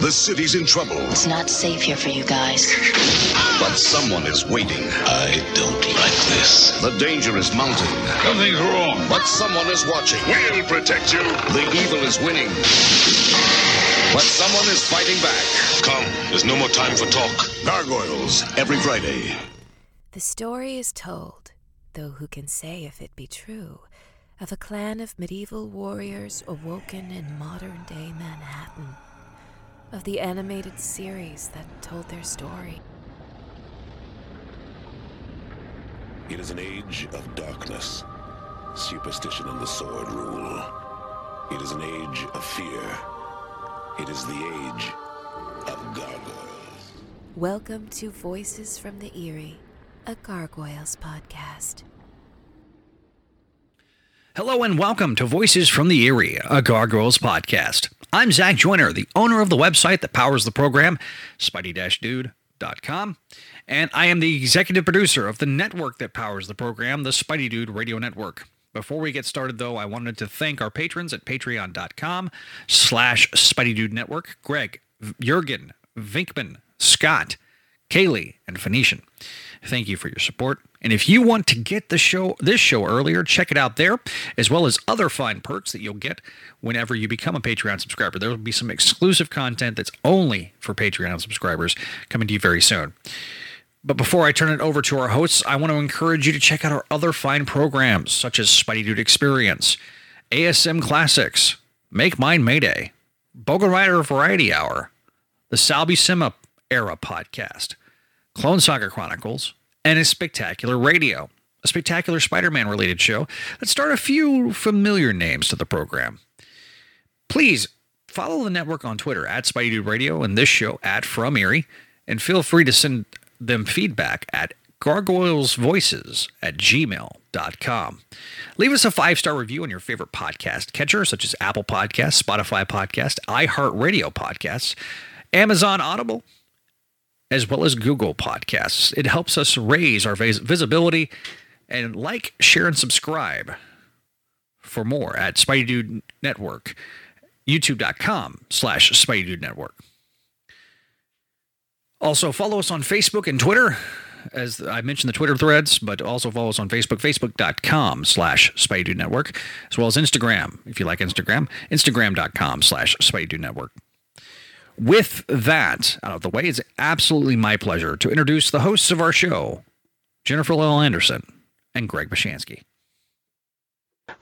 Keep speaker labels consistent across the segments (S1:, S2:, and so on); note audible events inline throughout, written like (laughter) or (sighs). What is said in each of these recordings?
S1: The city's in trouble.
S2: It's not safe here for you guys.
S1: But someone is waiting.
S3: I don't like this.
S1: The danger is mounting.
S3: Something's wrong.
S1: But someone is watching.
S3: We'll protect you.
S1: The evil is winning. But someone is fighting back.
S3: Come, there's no more time for talk.
S1: Gargoyles, every Friday.
S4: The story is told, though who can say if it be true, of a clan of medieval warriors awoken in modern day Manhattan, of the animated series that told their story.
S3: It is an age of darkness. Superstition and the sword rule. It is an age of fear. It is the age of gargoyles.
S4: Welcome to Voices from the Eyrie, a Gargoyles podcast.
S5: Hello and welcome to Voices from the Eyrie, a Gargoyles podcast. I'm Zach Joyner, the owner of the website that powers the program, spidey-dude.com, and I am the executive producer of the network that powers the program, the Spidey Dude Radio Network. Before we get started, though, I wanted to thank our patrons at patreon.com slash Network, Greg, Jurgen, Vinkman, Scott, Kaylee, and Phoenician. Thank you for your support. And if you want to get the show this show earlier, check it out there, as well as other fine perks that you'll get whenever you become a Patreon subscriber. There will be some exclusive content that's only for Patreon subscribers coming to you very soon. But before I turn it over to our hosts, I want to encourage you to check out our other fine programs, such as Spidey Dude Experience, ASM Classics, Make Mine Mayday, Bogan Rider Variety Hour, the Sal Buscema Era Podcast, Clone Saga Chronicles, and a Spectacular Radio, a spectacular Spider Man related show that start a few familiar names to the program. Please follow the network on Twitter at Spidey Radio and this show at From Erie, and feel free to send them feedback at gargoylesvoices at gmail.com. Leave us a five star review on your favorite podcast catcher, such as Apple Podcasts, Spotify Podcast, iHeartRadio Podcasts, Amazon Audible, as well as Google Podcasts. It helps us raise our vis- visibility and like, share, and subscribe for more at Spidey Dude Network, youtube.com slash Spidey Dude Network. Also, follow us on Facebook and Twitter, as I mentioned the Twitter threads, but also follow us on Facebook, facebook.com slash Spidey Network, as well as Instagram, if you like Instagram, instagram.com slash Spidey Network. With that out of the way, it's absolutely my pleasure to introduce the hosts of our show, Jennifer L. Anderson and Greg Bishansky.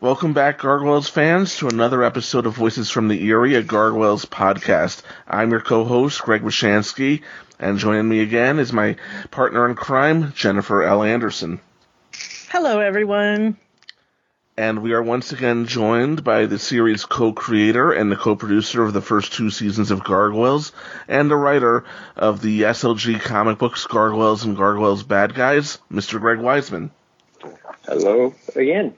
S6: Welcome back, Gargoyles fans, to another episode of Voices from the Eyrie, a Gargoyles podcast. I'm your co-host, Greg Bishansky, and joining me again is my partner in crime, Jennifer L. Anderson.
S7: Hello, everyone.
S6: And we are once again joined by the series co-creator and the co-producer of the first two seasons of Gargoyles, and the writer of the SLG comic books Gargoyles and Gargoyles Bad Guys, Mr. Greg Weisman.
S8: Hello again.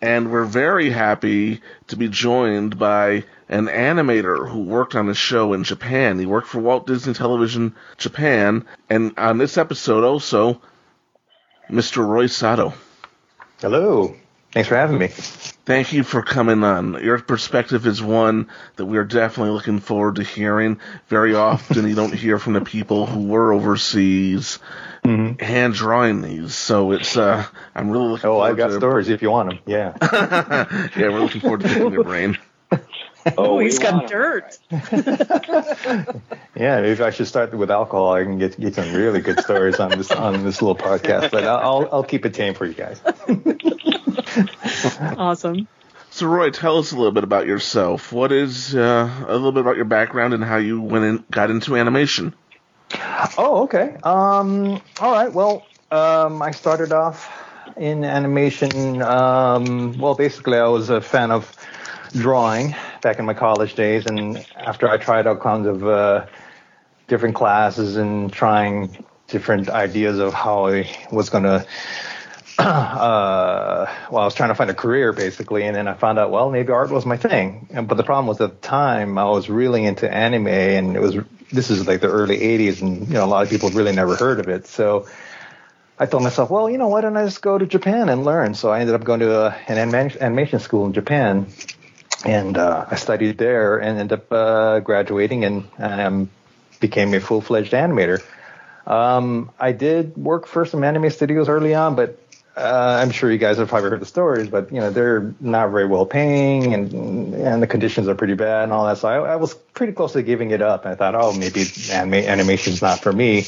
S6: And we're very happy to be joined by an animator who worked on the show in Japan. He worked for Walt Disney Television Japan, and on this episode also, Mr. Roy Sato.
S9: Hello. Thanks for having me.
S6: Thank you for coming on. Your perspective is one that we are definitely looking forward to hearing. Very often, you don't hear from the people who were overseas
S9: Mm-hmm.
S6: hand drawing these. So it's uh, I'm really looking.
S9: Oh, I've got
S6: to,
S9: stories if you want them. Yeah. (laughs)
S6: yeah, we're looking forward to picking your brain. (laughs)
S7: Oh, he's got
S8: want 'em.
S7: dirt. (laughs)
S9: yeah, maybe I should start with alcohol. I can get get some really good stories on this on this little podcast. But I'll I'll, I'll keep it tame for you guys. (laughs)
S7: Awesome.
S6: So, Roy, tell us a little bit about yourself. What is uh, a little bit about your background and how you went in, got into animation?
S9: Oh, okay. Um, all right. Well, um, I started off in animation. Um, well, basically, I was a fan of drawing back in my college days, and after I tried out kinds of uh, different classes and trying different ideas of how I was going to. (clears throat) Uh, well, I was trying to find a career basically, and then I found out, well, maybe art was my thing. And, but the problem was at the time I was really into anime, and it was this is like the early '80s, and you know a lot of people really never heard of it. So I told myself, well, you know, why don't I just go to Japan and learn? So I ended up going to a, an animation school in Japan, and uh, I studied there and ended up uh, graduating and um, became a full fledged animator. Um, I did work for some anime studios early on, but uh, I'm sure you guys have probably heard the stories, but you know they're not very well paying, and and the conditions are pretty bad and all that. So I, I was pretty close to giving it up, I thought, oh, maybe anime, animation's not for me.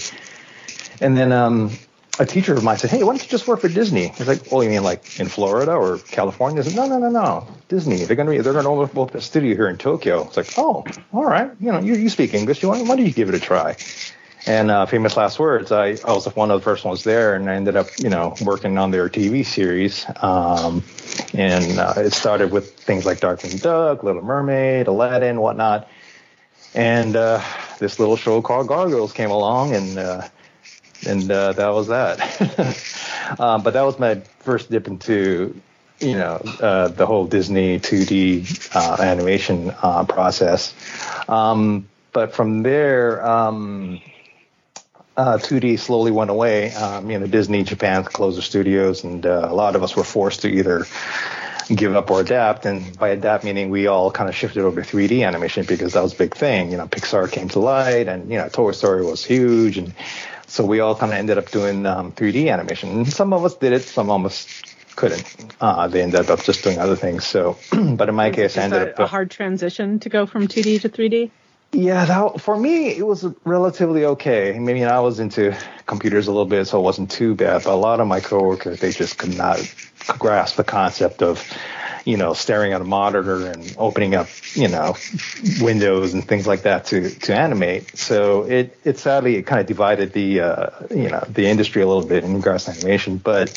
S9: And then um, a teacher of mine said, hey, why don't you just work for Disney? Was like, oh, you mean like in Florida or California? I said, no, no, no, no, Disney. They're gonna be they're gonna open a studio here in Tokyo. It's like, oh, all right, you know, you you speak English. You why, why don't you give it a try? And uh, famous last words. I, I was one of the first ones there, and I ended up, you know, working on their TV series. Um, and uh, it started with things like Darkwing Duck, Little Mermaid, Aladdin, whatnot. And uh, this little show called Gargoyles came along, and uh, and uh, that was that. (laughs) um, but that was my first dip into, you know, uh, the whole Disney 2D uh, animation uh, process. Um, but from there, um, uh, 2D slowly went away. Um, you know, Disney Japan closed their studios, and uh, a lot of us were forced to either give up or adapt. And by adapt, meaning we all kind of shifted over to 3D animation because that was a big thing. You know, Pixar came to light, and you know, Toy Story was huge, and so we all kind of ended up doing um, 3D animation. And some of us did it, some of us couldn't. Uh, they ended up just doing other things. So, (clears throat) but in my case, I ended
S10: up a hard transition to go from 2D to 3D.
S9: Yeah, that, for me, it was relatively okay. I mean, I was into computers a little bit, so it wasn't too bad. But a lot of my coworkers, they just could not grasp the concept of, you know, staring at a monitor and opening up, you know, windows and things like that to to animate. So it it sadly it kind of divided the uh, you know the industry a little bit in regards to animation, but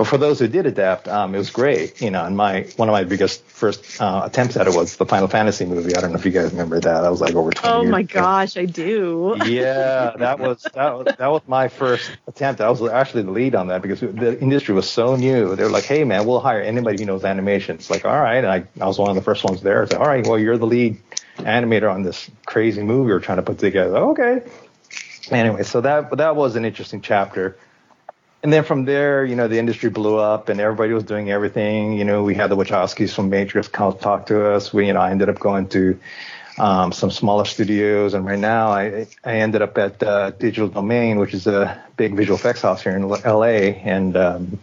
S9: but for those who did adapt, um, it was great. You know, and my one of my biggest first uh, attempts at it was the Final Fantasy movie. I don't know if you guys remember that. That was like over 20
S10: Oh my
S9: ago.
S10: gosh, I do. (laughs)
S9: Yeah, that was that was that was my first attempt. I was actually the lead on that because the industry was so new. They were like, "Hey, man, we'll hire anybody who knows animation." It's like, "All right," and I, I was one of the first ones there. I said, "All right, well, you're the lead animator on this crazy movie we're trying to put together." Okay. Anyway, so that that was an interesting chapter and then from there, you know, the industry blew up and everybody was doing everything. You know, we had the Wachowskis from Matrix come talk to us. We, you know, I ended up going to um, some smaller studios, and right now I I ended up at uh, Digital Domain, which is a big visual effects house here in L.A. And um,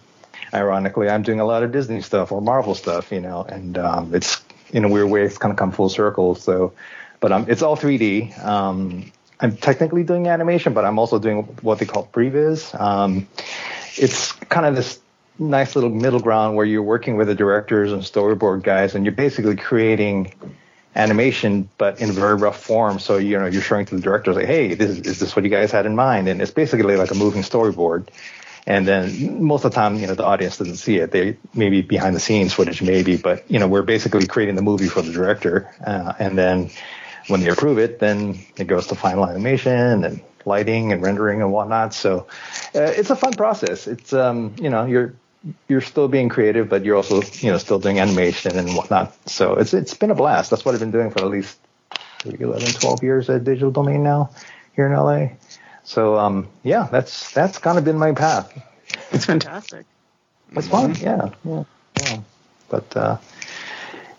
S9: ironically, I'm doing a lot of Disney stuff or Marvel stuff, you know, and um, it's in a weird way it's kind of come full circle. So, but um, it's all 3D. Um, I'm technically doing animation, but I'm also doing what they call previs. Um, it's kind of this nice little middle ground where you're working with the directors and storyboard guys, and you're basically creating animation, but in very rough form. So you know you're showing to the directors like, hey, this is, is this what you guys had in mind? And it's basically like a moving storyboard. And then most of the time, you know, the audience doesn't see it. They maybe behind the scenes footage, maybe, but you know, we're basically creating the movie for the director, uh, and then when they approve it, then it goes to final animation and lighting and rendering and whatnot. So uh, it's a fun process. It's um, you know you're you're still being creative, but you're also you know still doing animation and whatnot. So it's it's been a blast. That's what I've been doing for at least 11, 12 years at Digital Domain now here in LA. So um, yeah, that's that's kind of been my path.
S10: It's fantastic.
S9: It's fun. Yeah, yeah, yeah. But uh,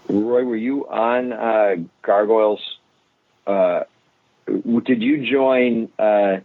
S8: Roy, were you on uh, Gargoyles? Uh, did you join? Uh,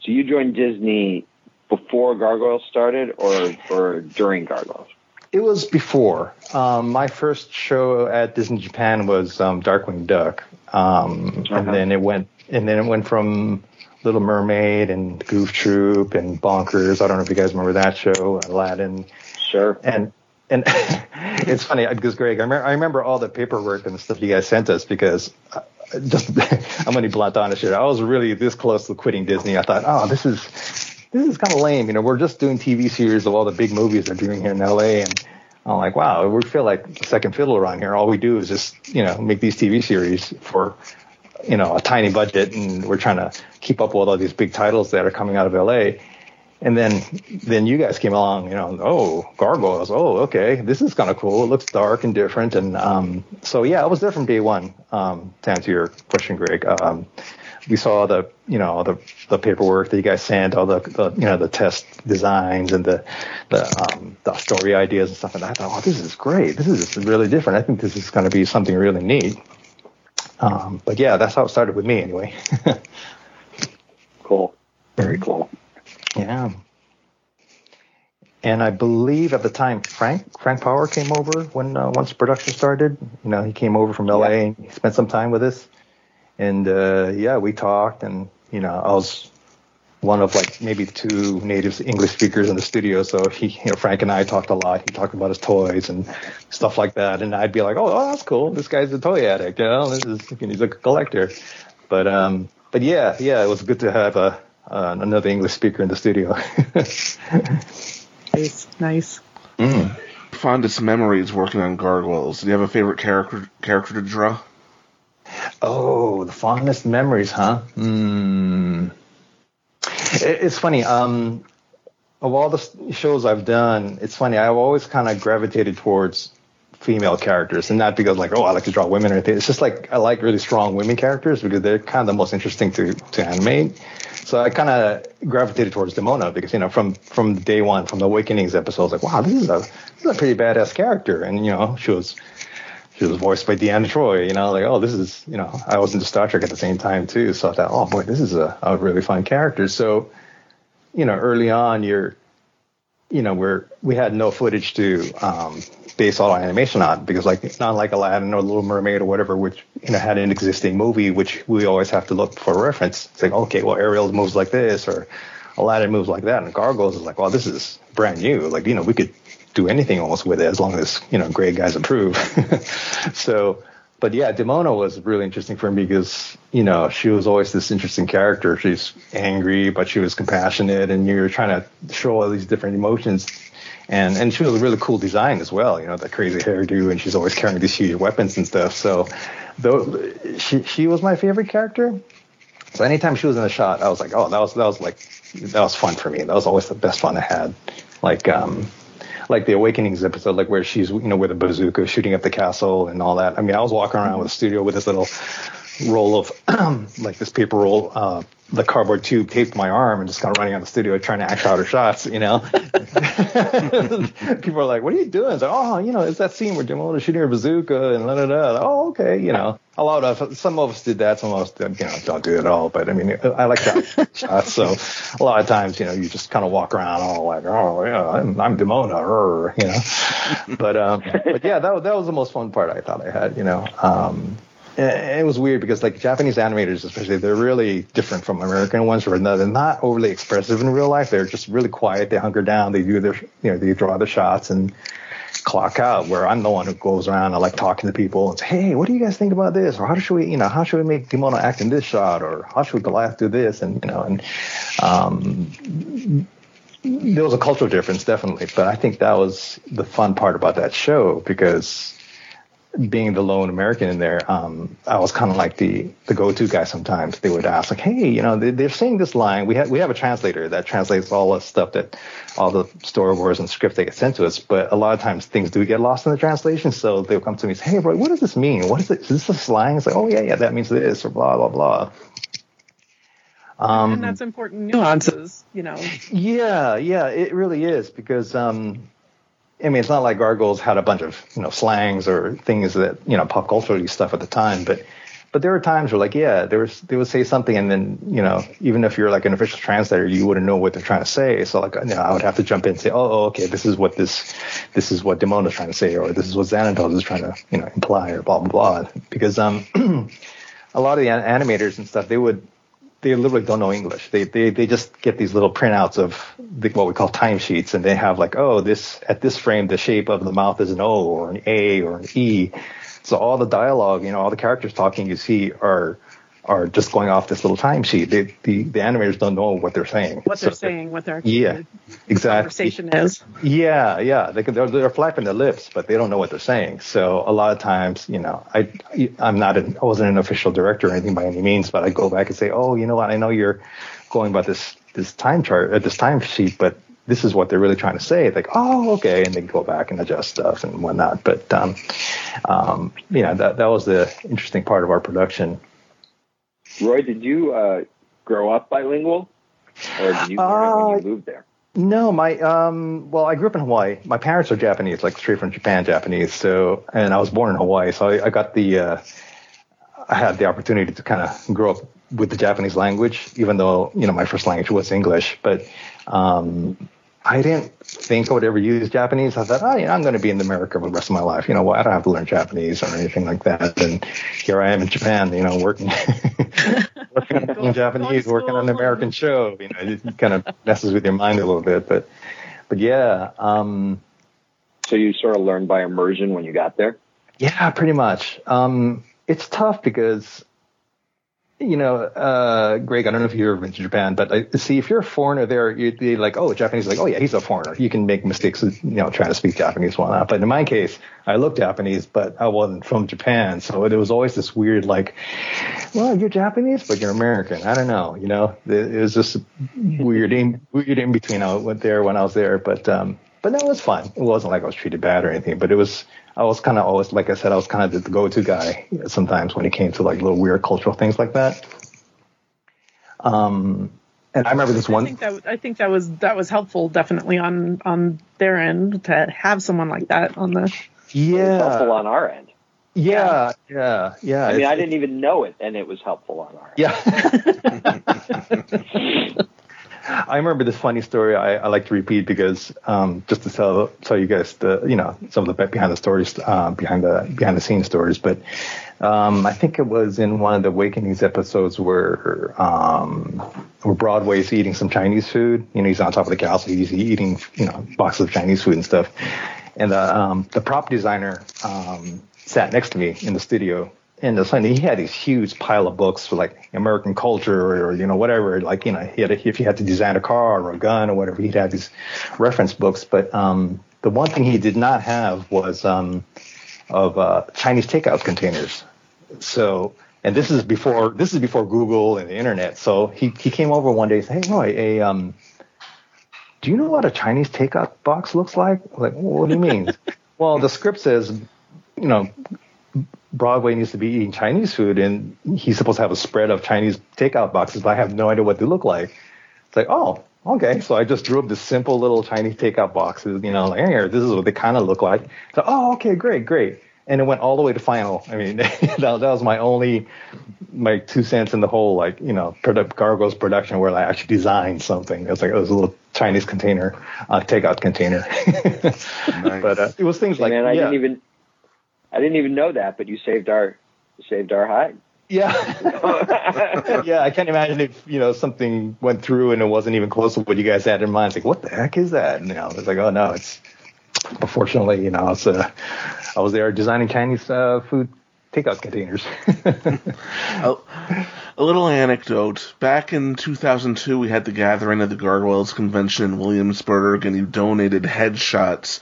S8: so you joined Disney before Gargoyles started, or or during Gargoyles?
S9: It was before. Um, my first show at Disney Japan was um, Darkwing Duck, um, and then it went, and then it went from Little Mermaid and Goof Troop and Bonkers. I don't know if you guys remember that show, Aladdin.
S8: Sure.
S9: And and (laughs) it's funny because Greg, I, remember, I remember all the paperwork and the stuff you guys sent us because uh, just I'm gonna be blunt honest here. I was really this close to quitting Disney. I thought, oh, this is this is kind of lame. You know, we're just doing TV series of all the big movies they're doing here in LA, and I'm like, wow, we feel like second fiddle around here. All we do is just you know make these TV series for you know a tiny budget, and we're trying to keep up with all these big titles that are coming out of LA. And then, then you guys came along, you know, oh, gargoyles. Oh, okay. This is kind of cool. It looks dark and different. And, um, so yeah, I was there from day one, um, to answer your question, Greg. Um, we saw the you know all the the paperwork that you guys sent, all the, the you know the test designs and the the um, the story ideas and stuff. And I thought, oh, this is great. This is really different. I think this is going to be something really neat. Um, but yeah, that's how it started with me anyway. (laughs)
S8: cool. Very cool.
S9: Yeah. And I believe at the time Frank Frank Paur came over when uh, once production started. You know, he came over from LA yeah. and he spent some time with us. And uh, yeah, we talked, and you know, I was one of like maybe two native English speakers in the studio. So he, you know, Frank and I talked a lot. He talked about his toys and stuff like that. And I'd be like, oh, oh that's cool. This guy's a toy addict. You know, this is he's a collector. But um, but yeah, yeah, it was good to have a uh, another English speaker in the studio. (laughs)
S10: nice, nice.
S6: Mm. Fondest memories working on Gargoyles. Do you have a favorite character character to draw?
S9: Oh, the fondest memories, huh? Hmm. It's funny. Um, of all the shows I've done, it's funny. I've always kind of gravitated towards female characters, and not because like, oh, I like to draw women or anything. It's just like I like really strong women characters because they're kind of the most interesting to to animate. So I kind of gravitated towards Demona because you know from from day one, from the Awakenings episode, I was like, wow, this is a this is a pretty badass character, and you know she was she was voiced by Deanna Troi. You know, like, oh, this is, you know, I was into Star Trek at the same time too. So I thought, oh boy, this is a, a really fun character. So, you know, early on, you're, you know, we're we had no footage to um, base all our animation on because, like, it's not like Aladdin or Little Mermaid or whatever, which you know had an existing movie, which we always have to look for reference. It's like, okay, well, Ariel moves like this, or Aladdin moves like that, and Gargoyles is like, well, this is brand new. Like, you know, we could do anything almost with it as long as you know great guys approve. (laughs) so, but yeah, Demona was really interesting for me because you know she was always this interesting character. She's angry, but she was compassionate, and you're trying to show all these different emotions. And and she was a really cool design as well. You know, that crazy hairdo, and she's always carrying these huge weapons and stuff. So, though she she was my favorite character. So anytime she was in a shot, I was like, oh, that was that was like that was fun for me. That was always the best fun I had. Like um, like the Awakenings episode, like where she's you know with a bazooka shooting up the castle and all that. I mean, I was walking around with a studio with this little roll of (clears throat) like this paper roll, uh, the cardboard tube taped my arm, and just kind of running around the studio trying to act out her shots. You know, (laughs) people are like, "What are you doing?" It's like, "Oh, you know, it's that scene where Demona shooting her bazooka and da da da." Oh, okay, you know. A lot of some of us did that, some of us did, you know don't do it at all. But I mean, I like that shots. So a lot of times, you know, you just kind of walk around all like, "Oh, yeah, I'm, I'm Demona," you know. but um, but yeah, that that was the most fun part I thought I had. You know, um, it was weird because like Japanese animators, especially, they're really different from American ones. Where they're not overly expressive in real life. They're just really quiet. They hunker down. They do their, you know, they draw the shots and clock out. Where I'm the one who goes around. I like talking to people and say, hey, what do you guys think about this? Or how should we, you know, how should we make Demona act in this shot? Or how should Goliath do this? And you know, and um, there was a cultural difference definitely. But I think that was the fun part about that show because being the lone American in there, um, I was kind of like the the go-to guy. Sometimes they would ask, like, "Hey, you know, they, are saying this line. We have we have a translator that translates all the stuff that all the storyboards and scripts they get sent to us. But a lot of times things do get lost in the translation. So they'll come to me and say, "Hey, Roy, what does this mean? What is it? Is this a slang?" It's like, "Oh yeah, yeah, that means this," or blah blah blah.
S10: Um, and that's important nuances, you know.
S9: Yeah, yeah, it really is because um, I mean, it's not like Gargoyles had a bunch of you know slangs or things that you know pop culturally stuff at the time, but but there were times where like yeah, there was they would say something and then you know even if you're like an official translator, you wouldn't know what they're trying to say. So like you know, I would have to jump in and say, oh, oh okay, this is what this this is what Demona is trying to say, or this is what Xanatos is trying to you know imply, or blah blah blah. Because um, (clears throat) a lot of the animators and stuff, they would they literally don't know English. They they they just get these little printouts of the, what we call timesheets, and they have like, oh, this at this frame the shape of the mouth is an O or an A or an E. So all the dialogue, you know, all the characters talking you see are are just going off this little timesheet. the, the animators don't know what they're saying.
S10: What they're saying, what their
S9: yeah, exactly
S10: conversation is.
S9: Yeah, yeah. They can, they're, they're flapping their lips, but they don't know what they're saying. So a lot of times, you know, I I'm not an, I wasn't an official director or anything by any means, but I go back and say, oh, you know what? I know you're going by this this time chart, uh, this time sheet, but this is what they're really trying to say. Like, oh, okay, and they can go back and adjust stuff and whatnot. But um, um, you know, that that was the interesting part of our production
S8: Roy, did you uh, grow up bilingual, or did you it when you
S9: Uh,
S8: moved there?
S9: No, my um. Well, I grew up in Hawaii. My parents are Japanese, like straight from Japan, Japanese. So, and I was born in Hawaii, so I, I got the. Uh, I had the opportunity to kind of grow up with the Japanese language, even though you know my first language was English. But um, I didn't think I would ever use Japanese. I thought, oh, you know, I'm going to be in America for the rest of my life. You know, well, I don't have to learn Japanese or anything like that. And here I am in Japan, you know, working (laughs) working on Japanese, working on an American show. You know, it kind of messes with your mind a little bit. But but yeah, um,
S8: So you sort of learned by immersion when you got there.
S9: yeah, pretty much. Um, it's tough because, you know, uh, Greg, I don't know if you've ever been to Japan, but uh, see, if you're a foreigner there, you'd be like, oh, Japanese, like, oh yeah, he's a foreigner. You can make mistakes, you know, trying to speak Japanese, whatnot. But in my case, I looked Japanese, but I wasn't from Japan, so it was always this weird, like, well, you're Japanese, but you're American. I don't know, you know, it, it was just weird, in, weird in between. I went there when I was there, but um, but no, it was fine. It wasn't like I was treated bad or anything, but it was. I was kind of always, like I said, I was kind of the go-to guy sometimes when it came to like little weird cultural things like that. Um, and I remember this one.
S10: I
S9: one.
S10: think that I think that was that was helpful, definitely on on their end to have someone like that on the.
S9: Yeah,
S8: helpful on our end.
S9: Yeah, yeah, yeah.
S8: I mean, I didn't even know it, and it was helpful on our.
S9: Yeah. (laughs) (laughs) I remember this funny story I, I like to repeat because um, just to tell tell you guys the you know some of the behind the stories uh, behind the behind the scenes stories, but um, I think it was in one of the Awakenings episodes where um, where Broadway's eating some Chinese food. You know, he's on top of the castle, he's eating you know boxes of Chinese food and stuff, and the um, the prop designer um, sat next to me in the studio and the son, he had these huge pile of books for like American culture or, you know, whatever. Like, you know, he had a, if he had to design a car or a gun or whatever, he'd have these reference books. But um, the one thing he did not have was um, of uh, Chinese takeout containers. So, and this is before this is before Google and the internet. So he he came over one day and said, "Hey, Roy, a um, do you know what a Chinese takeout box looks like?" I'm like, what do you mean? (laughs) well, the script says, you know, Broadway needs to be eating Chinese food, and he's supposed to have a spread of Chinese takeout boxes, but I have no idea what they look like. It's like, oh, okay. So I just drew up this simple little Chinese takeout boxes, you know, like here, this is what they kind of look like. So, oh, okay, great, great. And it went all the way to final. I mean, (laughs) that, that was my only, my two cents in the whole, like, you know, product, Gargoyles production where I actually designed something. It was like, it was a little Chinese container, uh, takeout container. (laughs) But uh, it was things
S8: Hey,
S9: like,
S8: man, I
S9: yeah.
S8: didn't even, I didn't even know that, but you saved our, saved our hide.
S9: Yeah. (laughs) yeah, I can't imagine if, you know, something went through and it wasn't even close to what you guys had in mind. It's like, what the heck is that? And, you know, it's like, oh no, it's, unfortunately, you know, I was, uh, I was there designing Chinese uh, food takeout containers.
S6: a, (laughs) a little anecdote. Back in 2002, we had the gathering of the Gargoyles Convention in Williamsburg, and you donated headshots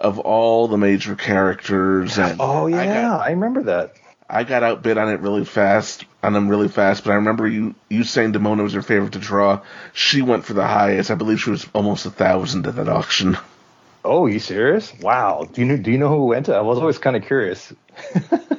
S6: of all the major characters. And
S9: oh, yeah,
S6: I got,
S9: I remember that.
S6: I got outbid on it really fast, on them really fast. But I remember you you saying Demona was your favorite to draw. She went for the highest. I believe she was almost a thousand at that auction.
S9: Oh, you serious? Wow. Do you know, do you know who went to? I was always kind of curious.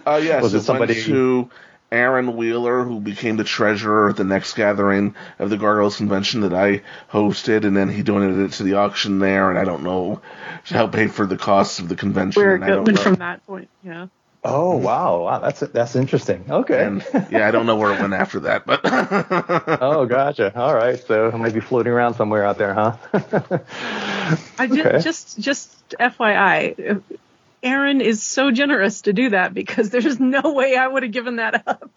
S6: Oh yes, (laughs)
S9: Was it
S6: it
S9: somebody-
S6: went to Aaron Wheeler, who became the treasurer at the next gathering of the Gargoyles Convention that I hosted, and then he donated it to the auction there, and I don't know to help pay for the costs of the convention.
S10: Where
S6: and I
S10: it
S6: don't
S10: went from that point, yeah.
S9: Oh, wow. Wow. That's, that's interesting. Okay.
S6: And yeah, I don't know where it went after that, but (laughs)
S9: oh, gotcha. All right. So it might be floating around somewhere out there, huh? (laughs)
S10: I just,
S9: Okay.
S10: just, just FYI, Aaron is so generous to do that because there's no way I would have given that up.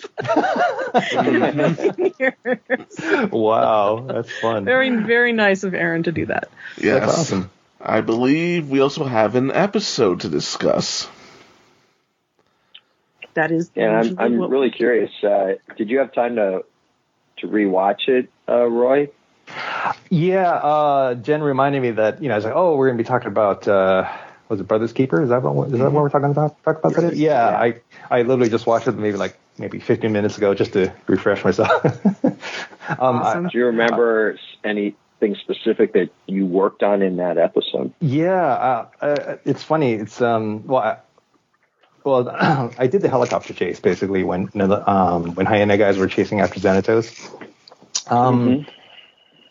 S10: in a million years.
S9: wow. That's fun.
S10: Very, very nice of Aaron to do that.
S6: yes,
S9: That's awesome.
S6: I believe we also have an episode to discuss.
S10: That is.
S8: And I'm, I'm
S10: what-
S8: really curious. Uh, did you have time to, to rewatch it, uh, Roy?
S9: Yeah, uh, Jen reminded me that you know I was like, oh, we're gonna be talking about uh, was it Brothers Keeper? Is that what is that what we're talking about? Talk about today? Yeah, I I literally just watched it maybe like maybe 15 minutes ago just to refresh myself. (laughs) um, I-
S8: Do you remember s- anything specific that you worked on in that episode?
S9: Yeah, uh, uh, it's funny. It's um, well, I, well, (clears throat) I did the helicopter chase basically when you know, um, when hyena guys were chasing after Xanatos. Um,
S8: Mm-hmm.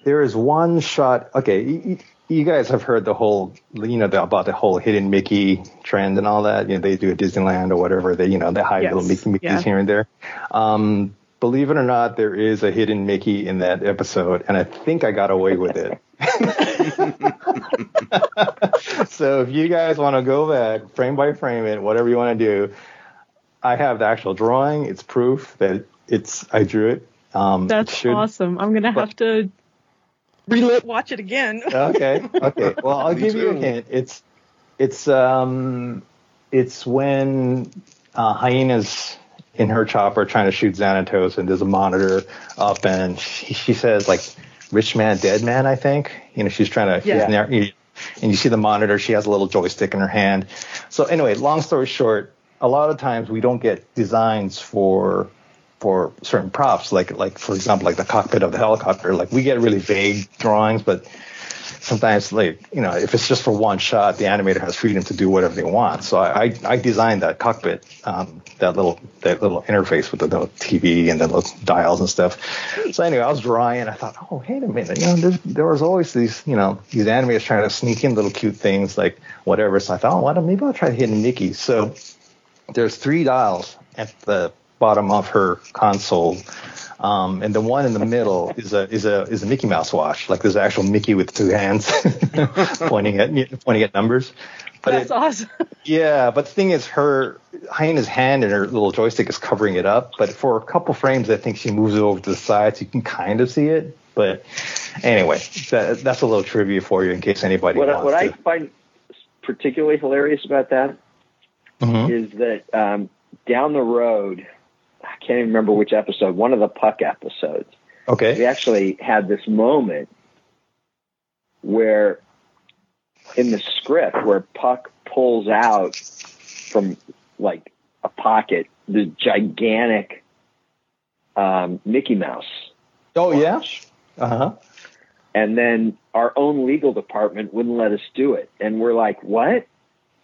S9: there is one shot. Okay, you, guys have heard the whole, you know, the, about the whole hidden Mickey trend and all that. You know, they do at Disneyland or whatever. They, you know, they hide
S10: Yes,
S9: little Mickey Mickeys
S10: yeah.
S9: here and there. Um, believe it or not, there is a hidden Mickey in that episode, and I think I got away with it. (laughs) so if you guys want to go back, frame by frame it, whatever you want to do, I have the actual drawing. It's proof that it's I drew it. Um, it
S10: That's
S9: should-
S10: awesome. I'm gonna have to relit watch it again. (laughs)
S9: okay. Okay. Well, I'll (laughs)
S6: Me
S9: give you a hint. It's it's um it's when uh, hyenas in her chopper trying to shoot Xanatos, and there's a monitor up, and she, she says like "rich man, dead man." I think you know she's trying to.
S10: Yeah.
S9: she's nar- you- and you see the monitor. She has a little joystick in her hand. So anyway, long story short, a lot of times we don't get designs for for certain props, like like for example, like the cockpit of the helicopter. Like we get really vague drawings, but sometimes like you know if it's just for one shot, the animator has freedom to do whatever they want. So I I, designed that cockpit, um, that little that little interface with the little TV and the little dials and stuff. So anyway, I was drawing and I thought, oh wait a minute, you know there was always these you know these animators trying to sneak in little cute things like whatever. So I thought, oh, why don't maybe I'll try hidden Mickey. So there's three dials at the bottom of her console. Um, and the one in the middle is a is a is a Mickey Mouse watch. Like there's an actual Mickey with two hands (laughs) pointing at pointing at numbers. But
S10: That's
S9: it,
S10: awesome.
S9: yeah, but the thing is, her hyena's hand and her little joystick is covering it up. But for a couple frames, I think she moves it over to the side, so you can kind of see it. But anyway, that, that's a little trivia for you in case anybody
S8: What, I-
S9: wants
S8: what I find particularly hilarious about that
S9: Mhm.
S8: is that um, down the road, I can't even remember which episode, one of the Puck episodes,
S9: Okay.
S8: we actually had this moment where in the script where Puck pulls out from like a pocket the gigantic um, Mickey Mouse.
S9: Oh yeah. Uh huh.
S8: And then our own legal department wouldn't let us do it. And we're like, what?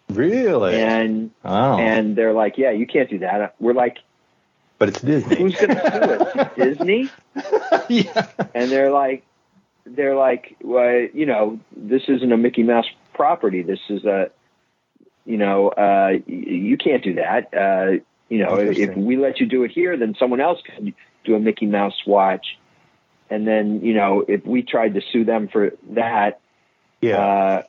S9: Really?
S8: And
S9: oh.
S8: and they're like, yeah, you can't do that. We're like,
S9: but it's Disney.
S8: who's going to do it? (laughs) Disney? (laughs)
S9: yeah.
S8: And they're like, they're like, well, you know, this isn't a Mickey Mouse property. This is a, you know, uh, y- you can't do that. Uh, you know, if we let you do it here, then someone else can do a Mickey Mouse watch. And then, you know, if we tried to sue them for that,
S9: Yeah.
S8: uh,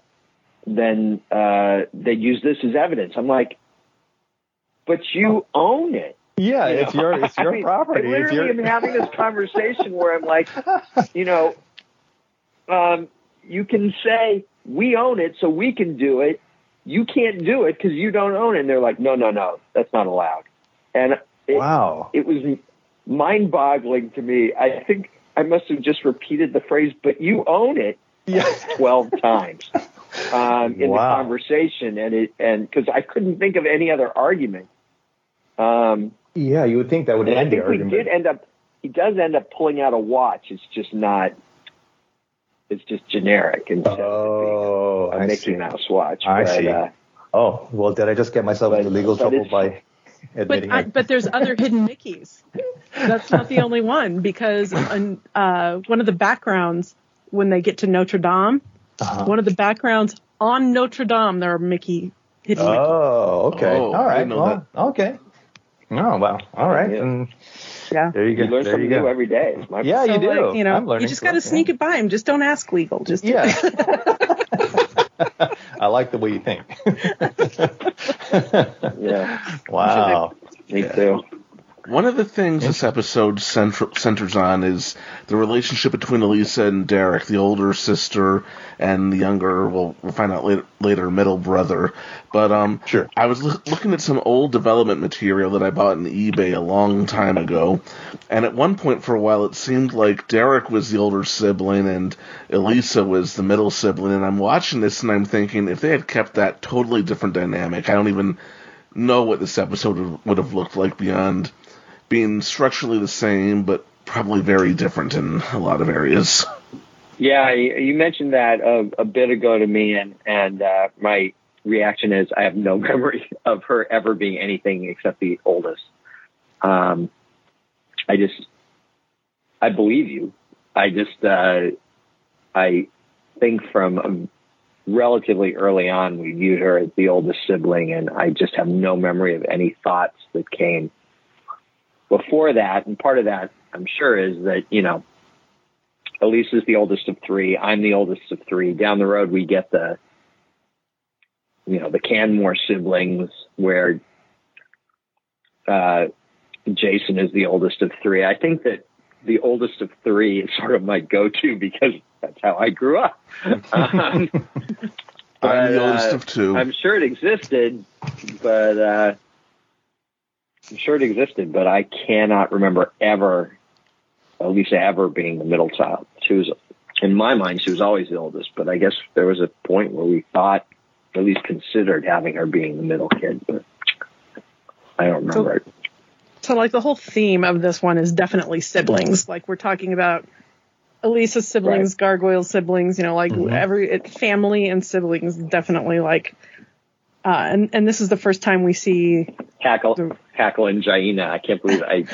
S8: then uh, they'd use this as evidence. I'm like, but you own it.
S9: Yeah.
S8: You
S9: It's
S8: know?
S9: your it's (laughs)
S8: I
S9: your
S8: mean,
S9: property.
S8: I literally
S9: your...
S8: am having this conversation where I'm like, (laughs) you know, um, you can say we own it, so we can do it. You can't do it because you don't own it. And they're like, no, no, no, that's not allowed. And it,
S9: wow.
S8: it was mind-boggling to me. I think I must have just repeated the phrase, but you own it
S9: Yeah. (laughs)
S8: 12 times um, in
S9: Wow.
S8: the conversation, and it and because I couldn't think of any other argument. Um,
S9: Yeah. You would think that would
S8: and I
S9: end the
S8: think we
S9: argument.
S8: did end up. He does end up pulling out a watch. It's just not. It's just generic instead
S9: Oh,
S8: of a
S9: I
S8: Mickey
S9: see.
S8: Mouse watch.
S9: I
S8: but,
S9: see.
S8: Uh,
S9: Oh, well, did I just get myself
S8: But-
S9: into legal trouble by
S10: But
S9: admitting
S10: I,
S9: it?
S10: but there's other hidden Mickeys. That's not the only one because on, uh, one of the backgrounds when they get to Notre Dame,
S9: Uh-huh.
S10: one of the backgrounds on Notre Dame there are Mickey hidden Mickey.
S9: Oh, okay.
S6: Oh,
S9: All
S6: I
S9: right.
S6: didn't know
S9: Well, okay. Oh, wow. All right.
S8: Yeah.
S9: And
S10: Yeah.
S9: there you go.
S8: you learn
S9: there
S8: something
S9: you
S8: new every day. My
S9: Yeah,
S10: So,
S9: you do.
S10: like, you know,
S9: I'm learning
S10: you just got to
S9: stuff,
S10: sneak it by him. Just don't ask legal. Just
S9: Yeah. (laughs) (laughs) I like the way you think. (laughs)
S8: Yeah,
S9: wow.
S8: me too.
S6: One of the things this episode centr- centers on is the relationship between Elisa and Derek, the older sister and the younger, well, we'll find out later, later middle brother. But um,
S9: Sure.
S6: I was loo- looking at some old development material that I bought on eBay a long time ago, and at one point for a while it seemed like Derek was the older sibling and Elisa was the middle sibling. And I'm watching this and I'm thinking if they had kept that totally different dynamic, I don't even know what this episode would have looked like beyond being structurally the same, but probably very different in a lot of areas.
S8: Yeah, you mentioned that a, a bit ago to me, and and uh, my reaction is I have no (laughs) memory of her ever being anything except the oldest. Um, I just, I believe you. I just, uh, I think from um, relatively early on, we viewed her as the oldest sibling, and I just have no memory of any thoughts that came before that. And part of that, I'm sure, is that, you know, Elise is the oldest of three. I'm the oldest of three. Down the road, we get the, you know, the Canmore siblings where uh, Jason is the oldest of three. I think that the oldest of three is sort of my go-to because that's how I grew up. (laughs) Um, but,
S6: I'm the oldest
S8: uh,
S6: of two.
S8: I'm sure it existed, but uh, I'm sure it existed, but I cannot remember ever, at least ever, being the middle child. She was, in my mind, she was always the oldest. But I guess there was a point where we thought, at least considered having her being the middle kid, but I don't remember. it.
S10: So, like, the whole theme of this one is definitely siblings. Like, we're talking about Elisa's siblings, Gargoyle's siblings, you know, like mm-hmm. every it, family and siblings definitely like. Uh, and and this is the first time we see
S8: Hackle, Hackle, and Jaina. I can't believe I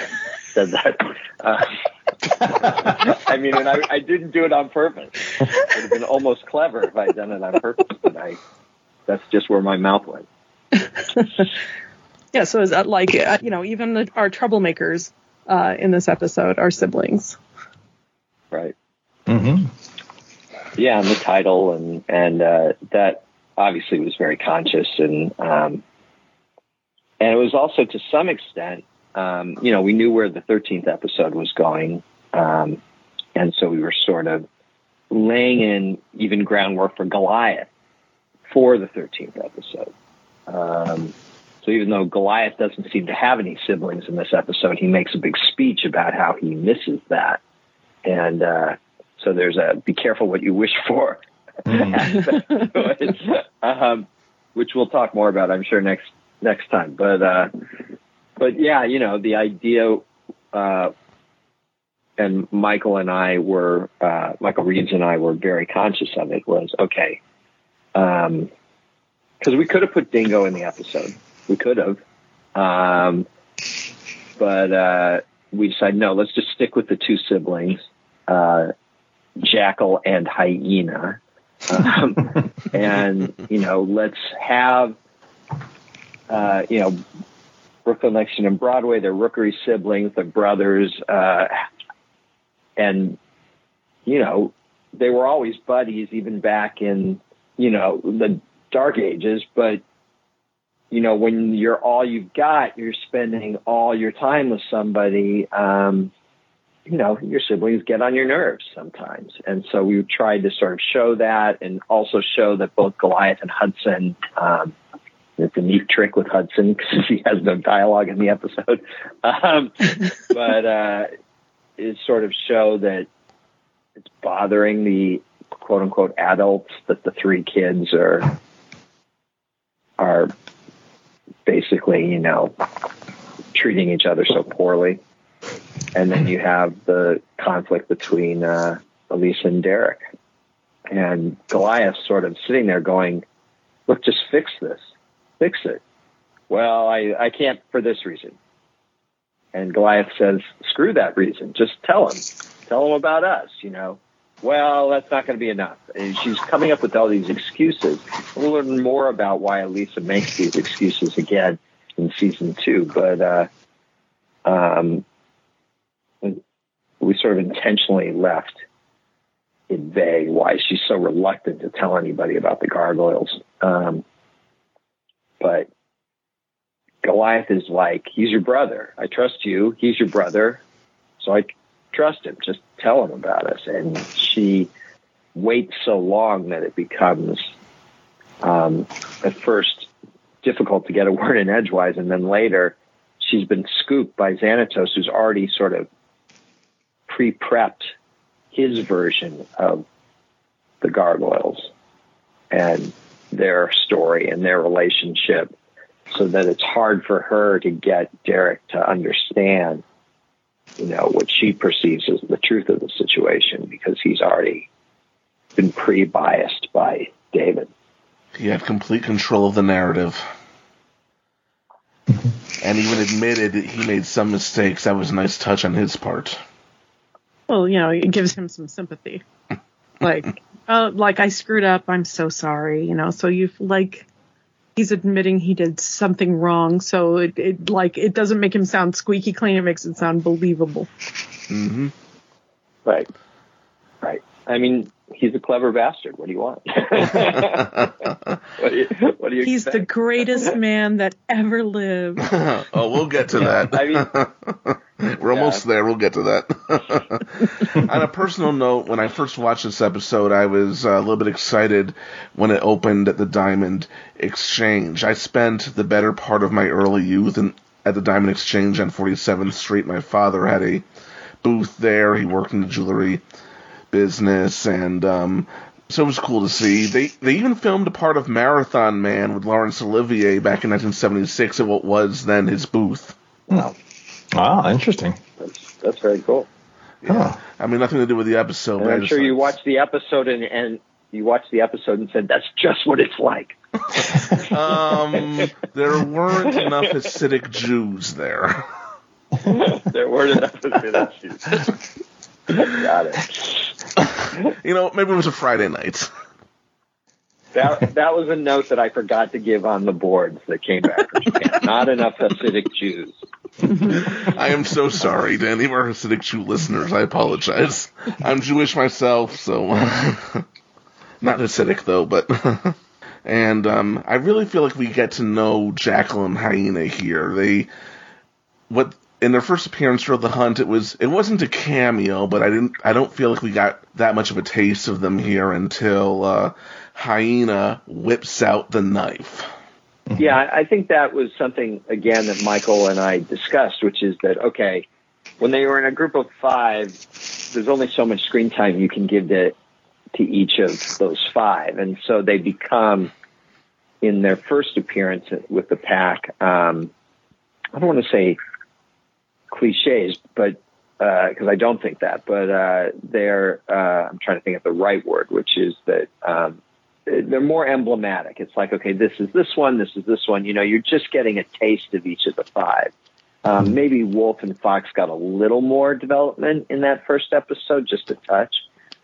S8: said that. Uh, I mean, and I, I didn't do it on purpose. It would have been almost clever if I'd done it on purpose, but I. That's just where my mouth went. (laughs)
S10: yeah. So is that like uh, you know even the, our troublemakers uh, in this episode are siblings.
S8: Right.
S9: Mm-hmm.
S8: Yeah, and the title and and uh, that obviously was very conscious and um, and it was also to some extent, um, you know, we knew where the thirteenth episode was going, um, and so we were sort of laying in even groundwork for Goliath for the thirteenth episode. Um, so even though Goliath doesn't seem to have any siblings in this episode, he makes a big speech about how he misses that, and uh, so there's a be careful what you wish for (laughs) it, um, which we'll talk more about, I'm sure next next time. But uh, but yeah, you know, the idea, uh, and Michael and I were uh, Michael Reeves and I were very conscious of it. Was okay, because we could have put Dingo in the episode, we could have, um, but uh, we decided no, let's just stick with the two siblings. Uh, Jackal and Hyena. Um, and, you know, let's have, uh, you know, Brooklyn, Lexington, and Broadway, they're Rookery siblings, they're brothers. Uh, and, you know, they were always buddies, even back in, you know, the dark ages. But, you know, when you're all you've got, you're spending all your time with somebody. Um, you know, your siblings get on your nerves sometimes. And so we tried to sort of show that and also show that both Goliath and Hudson, um, it's a neat trick with Hudson because (laughs) he has no dialogue in the episode. (laughs) Um, but, uh, is sort of show that it's bothering the quote unquote adults that the three kids are, are basically, you know, treating each other so poorly and then you have the conflict between uh, Elisa and Derek. And Goliath sort of sitting there going, look, just fix this. Fix it. Well, I, I can't for this reason. And Goliath says, screw that reason. Just tell him. Tell him about us, you know. Well, that's not going to be enough. And she's coming up with all these excuses. We'll learn more about why Elisa makes these excuses again in season two. But, uh, um, we sort of intentionally left it vague why she's so reluctant to tell anybody about the gargoyles. Um, but Goliath is like, he's your brother. I trust you. He's your brother. So I trust him. Just tell him about us. And she waits so long that it becomes, um, at first difficult to get a word in edgewise. And then later she's been scooped by Xanatos, who's already sort of pre-prepped his version of the gargoyles and their story and their relationship so that it's hard for her to get Derek to understand, you know, what she perceives as the truth of the situation because he's already been pre-biased by David.
S6: He had complete control of the narrative. Mm-hmm. and even admitted that he made some mistakes. That was a nice touch on his part.
S10: Well, you know, it gives him some sympathy. (laughs) like, oh, like I screwed up. I'm so sorry. You know, so you like he's admitting he did something wrong. So it, it like it doesn't make him sound squeaky clean. It makes it sound believable.
S6: Mm-hmm.
S8: Right. Right. I mean, he's a clever bastard. What do you want? (laughs) what do you, what do you
S10: He's
S8: expect?
S10: the greatest (laughs) man that ever lived. (laughs)
S6: oh, we'll get to that.
S8: I mean,
S6: We're almost there. We'll get to that. On a personal note, when I first watched this episode, I was uh, a little bit excited when it opened at the Diamond Exchange. I spent the better part of my early youth in, at the Diamond Exchange on 47th Street. My father had a booth there. He worked in the jewelry business, and um, so it was cool to see. They they even filmed a part of Marathon Man with Laurence Olivier back in 1976 at what was then his booth.
S8: Wow.
S9: Ah, interesting.
S8: That's, that's very cool.
S6: Yeah. I mean, nothing to do with the episode. But I
S8: I'm
S6: just
S8: sure you watched the episode and, and you watched the episode and said, that's just what it's like. (laughs)
S6: Um, there weren't enough Hasidic Jews there. (laughs)
S8: there weren't enough of it. (laughs) (laughs) Got it. (laughs)
S6: You know, maybe it was a Friday night.
S8: That, that was a note that I forgot to give on the boards that came back from Japan. Not enough Hasidic Jews.
S6: I am so sorry to any of our Hasidic Jew listeners. I apologize. I'm Jewish myself, so (laughs) not Hasidic though, but. And um, I really feel like we get to know Jackal and Hyena here. They, what in their first appearance for the hunt, it was it wasn't a cameo, but I didn't I don't feel like we got that much of a taste of them here until uh, Hyena whips out the knife.
S8: Yeah, I think that was something again that Michael and I discussed, which is that okay, when they were in a group of five, there's only so much screen time you can give to to each of those five, and so they become in their first appearance with the pack. Um, I don't want to say cliches, but because I don't think that, but uh, they're uh, I'm trying to think of the right word, which is that. Um, they're more emblematic. It's like, okay, this is this one, this is this one. You know, you're just getting a taste of each of the five. Um, maybe Wolf and Fox got a little more development in that first episode, just a touch,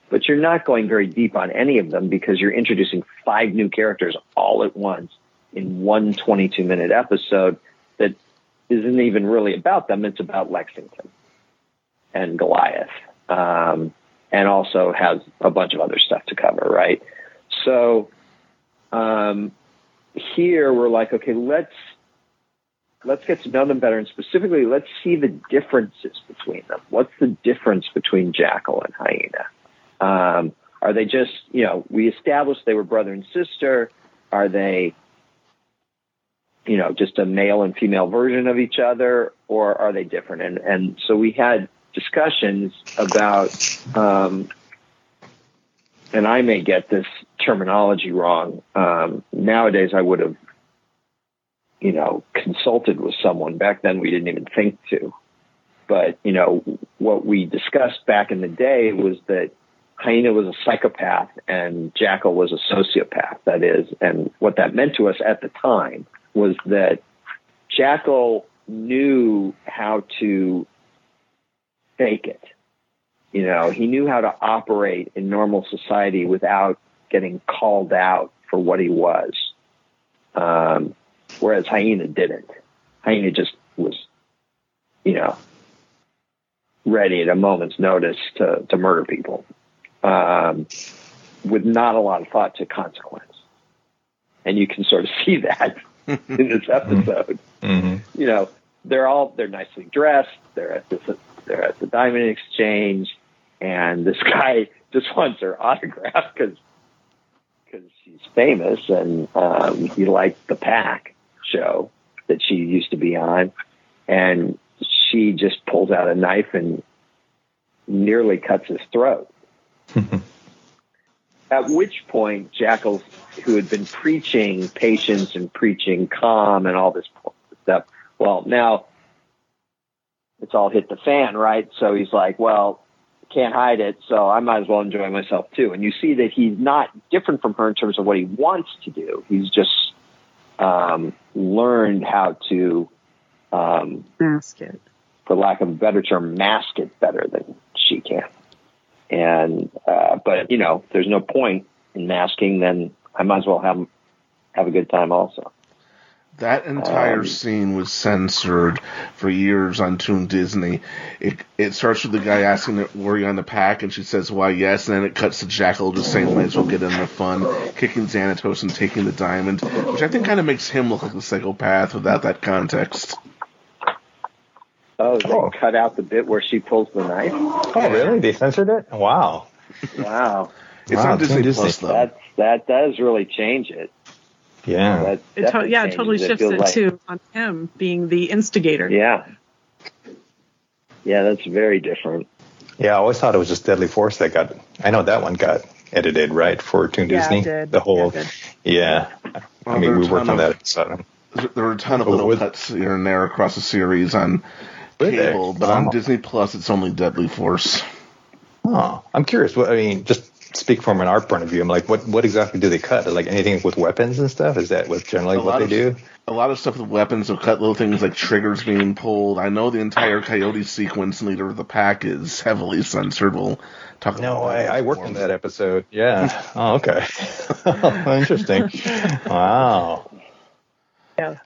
S8: but you're not going very deep on any of them because you're introducing five new characters all at once in one 22 minute episode that isn't even really about them. It's about Lexington and Goliath, um, and also has a bunch of other stuff to cover, right? So um, here we're like, okay, let's let's get to know them better, and specifically, let's see the differences between them. What's the difference between Jackal and Hyena? Um, are they just, you know, we established they were brother and sister. Are they, you know, just a male and female version of each other, or are they different? And and so we had discussions about um, and I may get this terminology wrong. Um, nowadays, I would have, you know, consulted with someone. Back then, we didn't even think to. But you know, what we discussed back in the day was that Hyena was a psychopath and Jackal was a sociopath. That is, and what that meant to us at the time was that Jackal knew how to fake it you know, he knew how to operate in normal society without getting called out for what he was. Um, whereas Hyena didn't. Hyena just was, you know, ready at a moment's notice to, to murder people um, with not a lot of thought to consequence. And you can sort of (laughs) see that (laughs) in this episode.
S9: Mm-hmm.
S8: You know, they're all they're nicely dressed. They're at this they're at the Diamond Exchange, and this (laughs) guy just wants her autograph because because she's famous and um, he liked the Pack show that she used to be on, and she just pulls out a knife and nearly cuts his throat. (laughs) At which point, Jackal, who had been preaching patience and preaching calm and all this stuff, well, now it's all hit the fan, right? So he's like, well, can't hide it, so I might as well enjoy myself too. And you see that he's not different from her in terms of what he wants to do. He's just um, learned how to um,
S10: mask it,
S8: for lack of a better term, mask it better than she can. And uh, but you know, there's no point in masking. Then I might as well have have a good time also.
S6: That entire
S8: Um,
S6: scene was censored for years on Toon Disney. It it starts with the guy asking her, were you on the pack, and she says, why, yes, and then it cuts to Jackal just saying, might as well get in the fun, kicking Xanatos and taking the diamond, which I think kind of makes him look like a psychopath without that context.
S8: Oh, they oh. cut out the bit where she pulls the knife.
S9: Oh, really? They censored it? Wow.
S8: Wow.
S6: It's
S9: Wow,
S6: on Disney
S9: Toon
S6: Plus, though.
S8: That that does really change it.
S9: Yeah.
S8: That
S10: It to- yeah, it totally shifts
S8: feels
S10: it
S8: like-
S10: to on him being the instigator.
S8: Yeah. Yeah, that's very different.
S9: Yeah, I always thought it was just Deadly Force that got. I know that one got edited right for Toon
S10: Yeah, it
S9: Disney.
S10: did.
S9: The whole.
S10: Yeah,
S9: Yeah.
S6: Well,
S9: I mean,
S6: there
S9: we worked on
S6: of-
S9: that. So.
S6: There were a ton of
S9: Oh,
S6: little
S9: with-
S6: cuts here and there across the series on
S9: Were there?
S6: Cable, but on. Disney Plus, it's only Deadly Force.
S9: Oh, I'm curious. What I mean, just speak from an art point of view. I'm like, what what exactly do they cut? Like anything with weapons and stuff? Is that what generally
S6: A
S9: what they
S6: of-
S9: do?
S6: A lot of stuff with weapons, they'll cut little things like triggers being pulled. I know the entire Coyote sequence in Leader of the Pack is heavily censored. We'll talk
S9: No,
S6: about that.
S9: I, I worked on that episode. Yeah. Oh, okay. (laughs) Interesting. Wow.
S10: Yeah.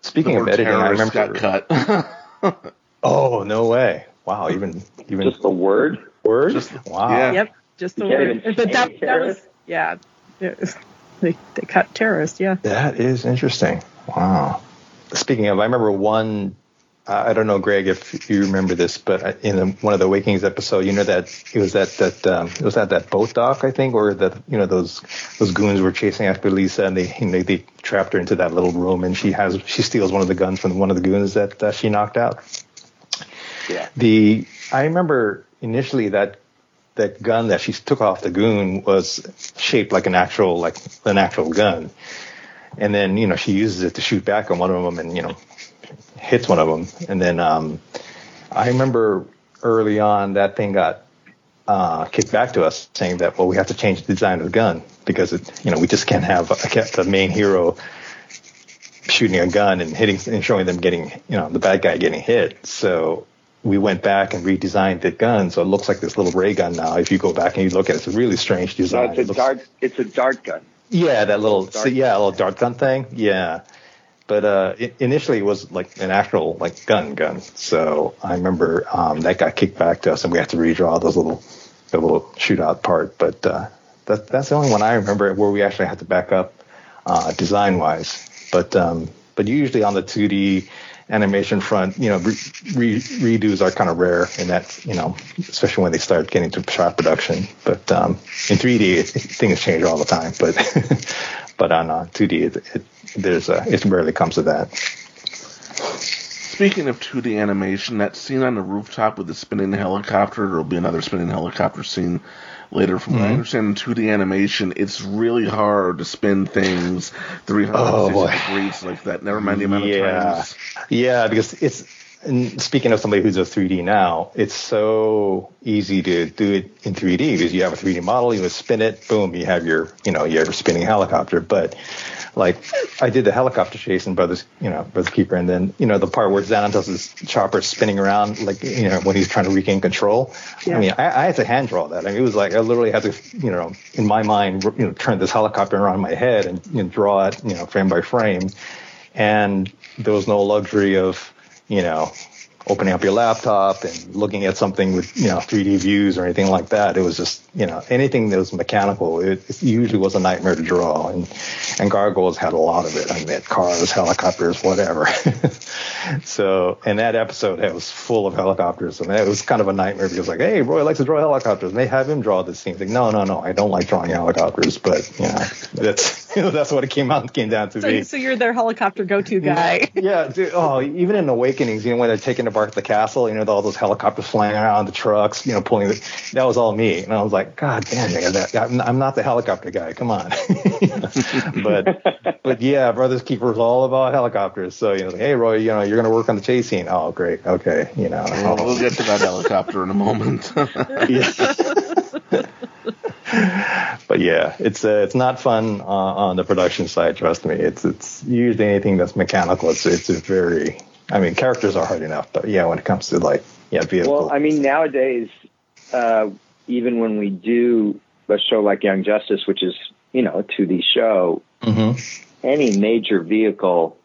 S9: Speaking
S6: The
S9: of editing, I remember.
S6: got cut. (laughs)
S9: Oh no way! Wow. Even even
S8: Just the word.
S9: word.
S6: Just-
S9: wow.
S6: yeah.
S10: Yep, just the word.
S8: even
S10: But that, that was yeah. Was- They they cut terrorist. Yeah.
S9: That is interesting. Wow. Speaking of, I remember one. I I don't know, Greg, if you remember this, but I- in the, one of the Wakings episode, you know that it was that that um, it was at that boat dock, I think, or that you know those those goons were chasing after Lisa, and they you know, they trapped her into that little room, and she has she steals one of the guns from one of the goons that uh, she knocked out.
S8: Yeah.
S9: The I remember initially that that gun that she took off the goon was shaped like an actual like an actual gun, and then you know she uses it to shoot back on one of them, and you know hits one of them, and then um, I remember early on that thing got uh, kicked back to us saying that well we have to change the design of the gun because it you know we just can't have a, the main hero shooting a gun and hitting and showing them getting you know the bad guy getting hit. So we went back and redesigned the gun so it looks like this little ray gun now. If you go back and you look at it it's a really strange design
S8: it's a
S9: It looks-
S8: dart. It's a dart gun.
S9: yeah that little so,
S8: Dart
S9: yeah a little dart gun thing yeah. But uh it, initially it was like an actual like gun gun. So i remember um that got kicked back to us and we had to redraw those little the little shootout part. But uh that, that's the only one i remember where we actually had to back up uh design wise but um but usually on the 2d animation front you know re- re- redos are kind of rare in that you know especially when they start getting to shot production. But um in 3d it, things change all the time but (laughs) but on uh, 2d it, there's a, it rarely comes to that.
S6: Speaking of 2D animation, that scene on the rooftop with the spinning helicopter, there'll be another spinning helicopter scene later. From what I
S9: Mhm.
S6: understand, in 2D animation, it's really hard to spin things 360
S9: Oh,
S6: degrees like that. Never mind the amount of times.
S9: Yeah, because it's and speaking of somebody who's a 3D now, it's so easy to do it in 3D because you have a 3D model, you just spin it, boom, you have your you know you have your spinning helicopter. But like I did the helicopter chase in Brothers, you know, Brothers Keeper, and then you know the part where Xanatos is chopper spinning around like you know when he's trying to regain control.
S10: Yeah.
S9: I mean, I, I had to hand draw that. I mean, it was like I literally had to you know in my mind you know turn this helicopter around my head and you know, draw it you know frame by frame and there was no luxury of you know opening up your laptop and looking at something with you know 3D views or anything like that. It was just you know anything that was mechanical. It, it usually was a nightmare to draw, and and Gargoyles had a lot of it. I mean, cars, helicopters, whatever. (laughs) so and that episode it was full of helicopters, and it was kind of a nightmare because like, hey, Roy likes to draw helicopters. And they have him draw this scene. Like, no, no, no, I don't like drawing helicopters, but you know that's (laughs) That's what it came out came down to
S10: So,
S9: be.
S10: so you're their helicopter go-to guy. (laughs)
S9: Yeah, dude, oh, even in Awakenings, you know, when they're taking apart the castle, you know, all those helicopters flying around, the trucks, you know, pulling the, that was all me. And I was like, God damn, nigga, that, I'm, I'm not the helicopter guy. Come on. (laughs) but, but yeah, Brothers Keeper is all about helicopters. So, you know, like, hey, Roy, you know, you're going to work on the chase scene. Oh, great. Okay. You know,
S6: Well, we'll get to that helicopter in a moment. (laughs)
S9: but yeah, it's uh, it's not fun uh, on the production side. Trust me, it's it's usually anything that's mechanical. It's it's a very. I mean, characters are hard enough, but yeah, when it comes to like yeah, vehicles.
S8: Well, I mean, nowadays, uh, even when we do a show like Young Justice, which is you know a 2D show,
S9: Mhm.
S8: any major vehicle,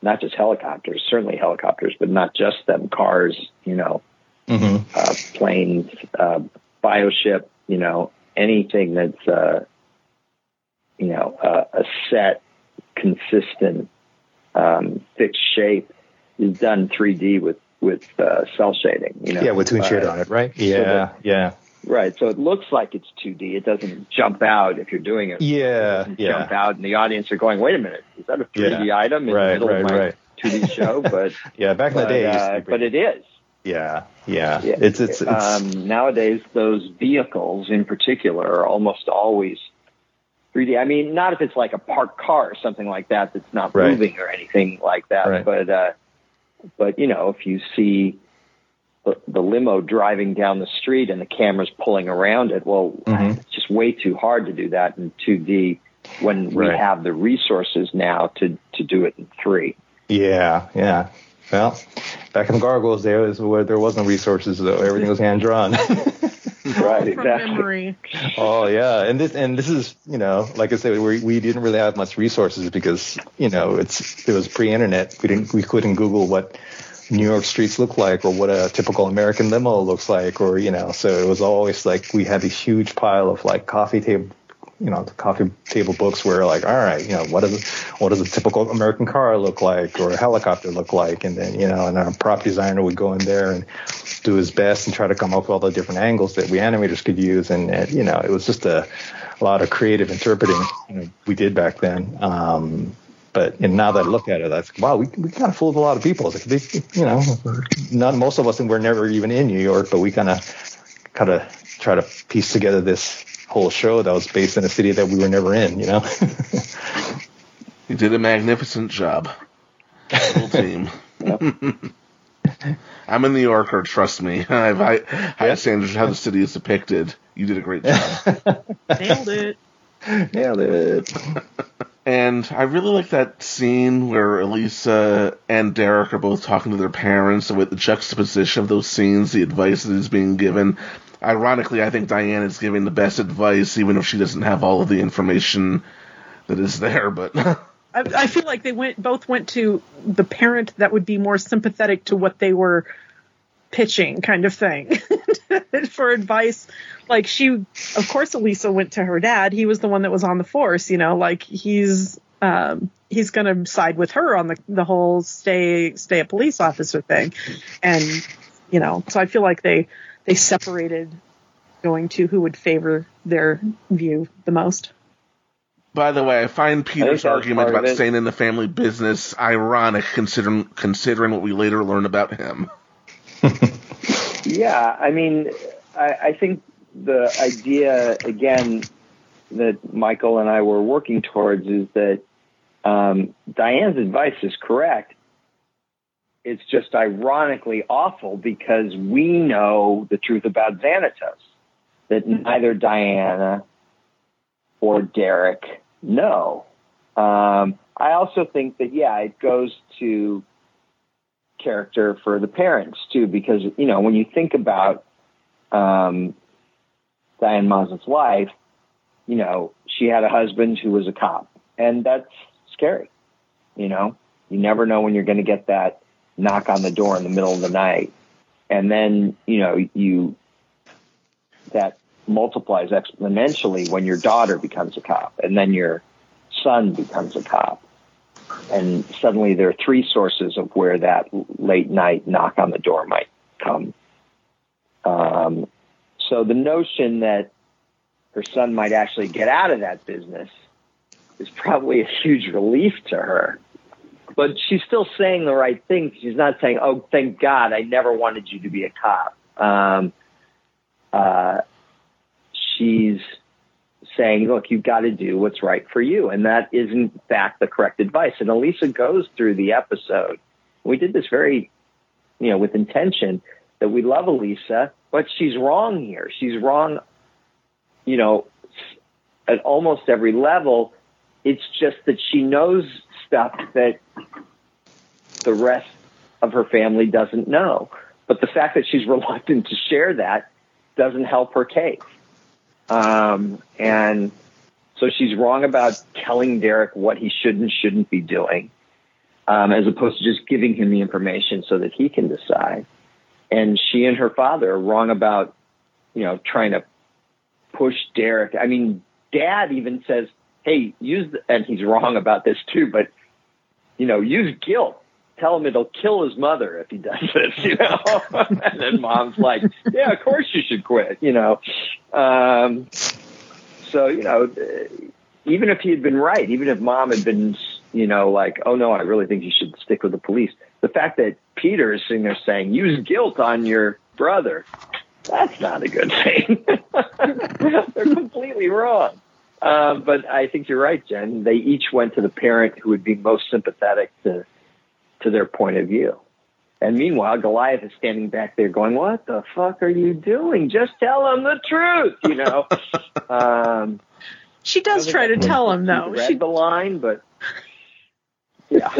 S8: not just helicopters, certainly helicopters, but not just them, cars, you know,
S9: Mhm.
S8: uh, planes, uh, bioship, you know, anything that's, uh, you know, uh, a set, consistent, um, fixed shape is done 3D with with uh, cel shading. You know,
S9: yeah, with Toon Shade
S8: Uh,
S9: on it, right?
S8: so
S9: Yeah,
S8: that-
S9: yeah,
S8: Right. So it looks like it's 2D. It doesn't jump out if you're doing it.
S9: yeah,
S8: Jump
S9: yeah,
S8: out, and the audience are going, "Wait a minute, is that a 3D item in
S9: Right,
S8: the middle
S9: right,
S8: of my
S9: right.
S8: 2D show?" But (laughs)
S9: yeah. Back in the
S8: but,
S9: day, it used to
S8: uh, but it is.
S9: Yeah, yeah,
S8: Yeah.
S9: It's it's, it's
S8: um, nowadays those vehicles in particular are almost always 3D. I mean, not if it's like a parked car or something like that that's not
S9: Right.
S8: moving or anything like that.
S9: Right.
S8: But uh, but you know, if you see the, the limo driving down the street and the camera's pulling around it, well,
S9: Mhm.
S8: it's just way too hard to do that in 2D when we have the resources now to to do it in three.
S9: yeah, yeah. Well, back in the Gargoyles, there was where there wasn't resources, though. Everything was hand drawn. (laughs)
S8: Right.
S10: From
S8: Exactly.
S10: memory.
S9: Oh yeah, and this and this is you know like I said we we didn't really have much resources because you know it's it was pre-internet we didn't we couldn't Google what New York streets look like or what a typical American limo looks like or you know so it was always like we had this huge pile of like coffee table you know the coffee table books where like all right you know what does what does a typical American car look like or a helicopter look like and then you know and our prop designer would go in there and do his best and try to come up with all the different angles that we animators could use. And, and you know, it was just a, a lot of creative interpreting you know, we did back then. Um, but and now that I look at it, that's wow, we, we kind of fooled a lot of people. Like, they, you know, not most of us and we're never even in New York, but we kind of kind of try to piece together this whole show that was based in a city that we were never in. You know. (laughs)
S6: you did a magnificent job. Whole (laughs) team. I'm a New Yorker, trust me. (laughs) I've I, high standards for how the city is depicted. You did a great job.
S10: Nailed it.
S9: Nailed it.
S6: And I really like that scene where Elisa and Derek are both talking to their parents, and with the juxtaposition of those scenes, the advice that is being given. Ironically, I think Diane is giving the best advice, even if she doesn't have all of the information that is there. But (laughs)
S10: I, I feel like they went both went to the parent that would be more sympathetic to what they were pitching, kind of thing, (laughs) for advice. Like she, of course, Elisa went to her dad. He was the one that was on the force. You know, like he's um, he's going to side with her on the the whole stay stay a police officer thing, and you know, so I feel like they they separated going to who would favor their view the most.
S6: by the way, I find Peter's
S8: that was
S6: argument about staying in the family business ironic, considering considering what we later learn about him.
S8: Yeah, I mean, I, I think the idea again that Michael and I were working towards is that um, Diane's advice is correct. It's just ironically awful because we know the truth about Xanatos that neither Diana or Derek know. Um, I also think that yeah, it goes to character for the parents too, because you know when you think about um, Diane Maza's life, you know she had a husband who was a cop, and that's scary. You know, you never know when you're going to get that knock on the door in the middle of the night, and then you know you that multiplies exponentially when your daughter becomes a cop, and then your son becomes a cop and suddenly there are three sources of where that late night knock on the door might come. Um, so the notion that her son might actually get out of that business is probably a huge relief to her. But she's still saying the right thing. She's not saying, "Oh, thank God, I never wanted you to be a cop." Um, uh, she's saying, "Look, you've got to do what's right for you," and that is in fact the correct advice. And Elisa goes through the episode. We did this very, you know, with intention that we love Elisa, but she's wrong here. She's wrong, you know, at almost every level. It's just that she knows stuff that the rest of her family doesn't know. But the fact that she's (laughs) reluctant to share that doesn't help her case. Um, and so she's wrong about telling Derek what he should and shouldn't be doing, um, as opposed to just giving him the information so that he can decide. And she and her father are wrong about, you know, trying to push Derek. I mean, Dad even says, "Hey, use," the, and he's wrong about this too, but you know, use guilt tell him it'll kill his mother if he does (laughs) this, you know. and then mom's like, yeah, of course you should quit, you know. Um, so, you know, even if he had been right, even if mom had been, you know, like, oh no, I really think you should stick with the police. The fact that Peter is sitting there saying, use guilt on your brother, that's not a good thing. (laughs) They're completely wrong. Um, but I think you're right, Jen. They each went to the parent who would be most sympathetic to to their point of view. And meanwhile, Goliath is standing back there going, "What the fuck are you doing? Just tell him the truth," you know. (laughs) um,
S10: she does try to tell him, though.
S8: Read
S10: she
S8: the line, but (laughs) yeah,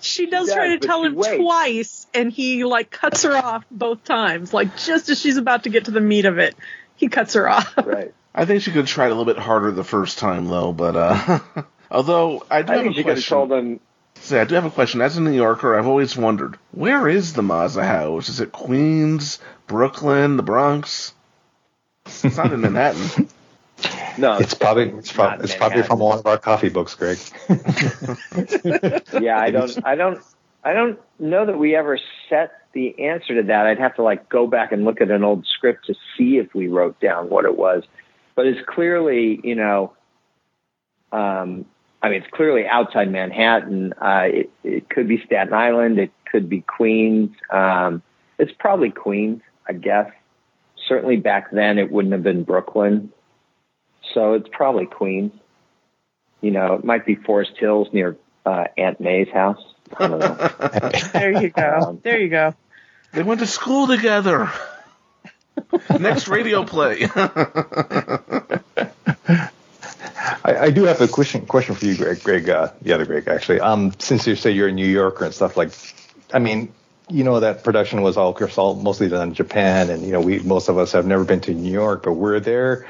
S10: she does
S8: She
S10: try
S8: does,
S10: to tell him
S8: waits.
S10: twice, and he like cuts her off both times. Like just as she's about to get to the meat of it, he cuts her off.
S8: right.
S6: I think she could have tried a little bit harder the first time though, but uh (laughs) although I do
S8: I
S6: have a
S8: she could
S6: question.
S8: told.
S6: Say, I do have a question. As a New Yorker, I've always wondered where is the Maza house? Is it Queens, Brooklyn, the Bronx? It's not in Manhattan. (laughs)
S8: No,
S9: It's probably it's, prob- it's probably from one of our coffee books, Greg. (laughs)
S8: yeah, I don't, I don't, I don't know that we ever set the answer to that. I'd have to like go back and look at an old script to see if we wrote down what it was. But it's clearly, you know, um, I mean, it's clearly outside Manhattan. Uh, it, it could be Staten Island. It could be Queens. Um, it's probably Queens, I guess. Certainly back then, it wouldn't have been Brooklyn. So it's probably Queens. You know, it might be Forest Hills near uh, Aunt May's house. I don't know. (laughs)
S10: There you go. There you go.
S6: They went to school together. (laughs) Next radio play. (laughs)
S9: I, I do have a question question for you, Greg. Greg, uh, the other Greg, actually. Um, since you say you're a New Yorker and stuff like, I mean, you know that production was all, all mostly done in Japan, and you know we most of us have never been to New York, but were there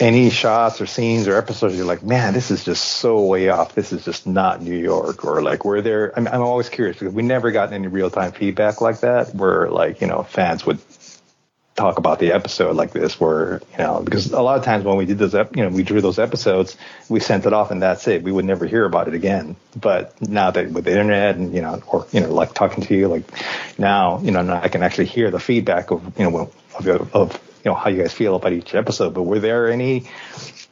S9: any shots or scenes or episodes you're like, man, this is just so way off. This is just not New York, or like, were there? I'm, I'm always curious because we never gotten any real time feedback like that, where like you know fans would talk about the episode like this where you know because a lot of times when we did those ep- you know we drew those episodes we sent it off and that's it. We would never hear about it again. But now that with the internet and you know or you know like talking to you like now you know now I can actually hear the feedback of you know of, of you know how you guys feel about each episode. But were there any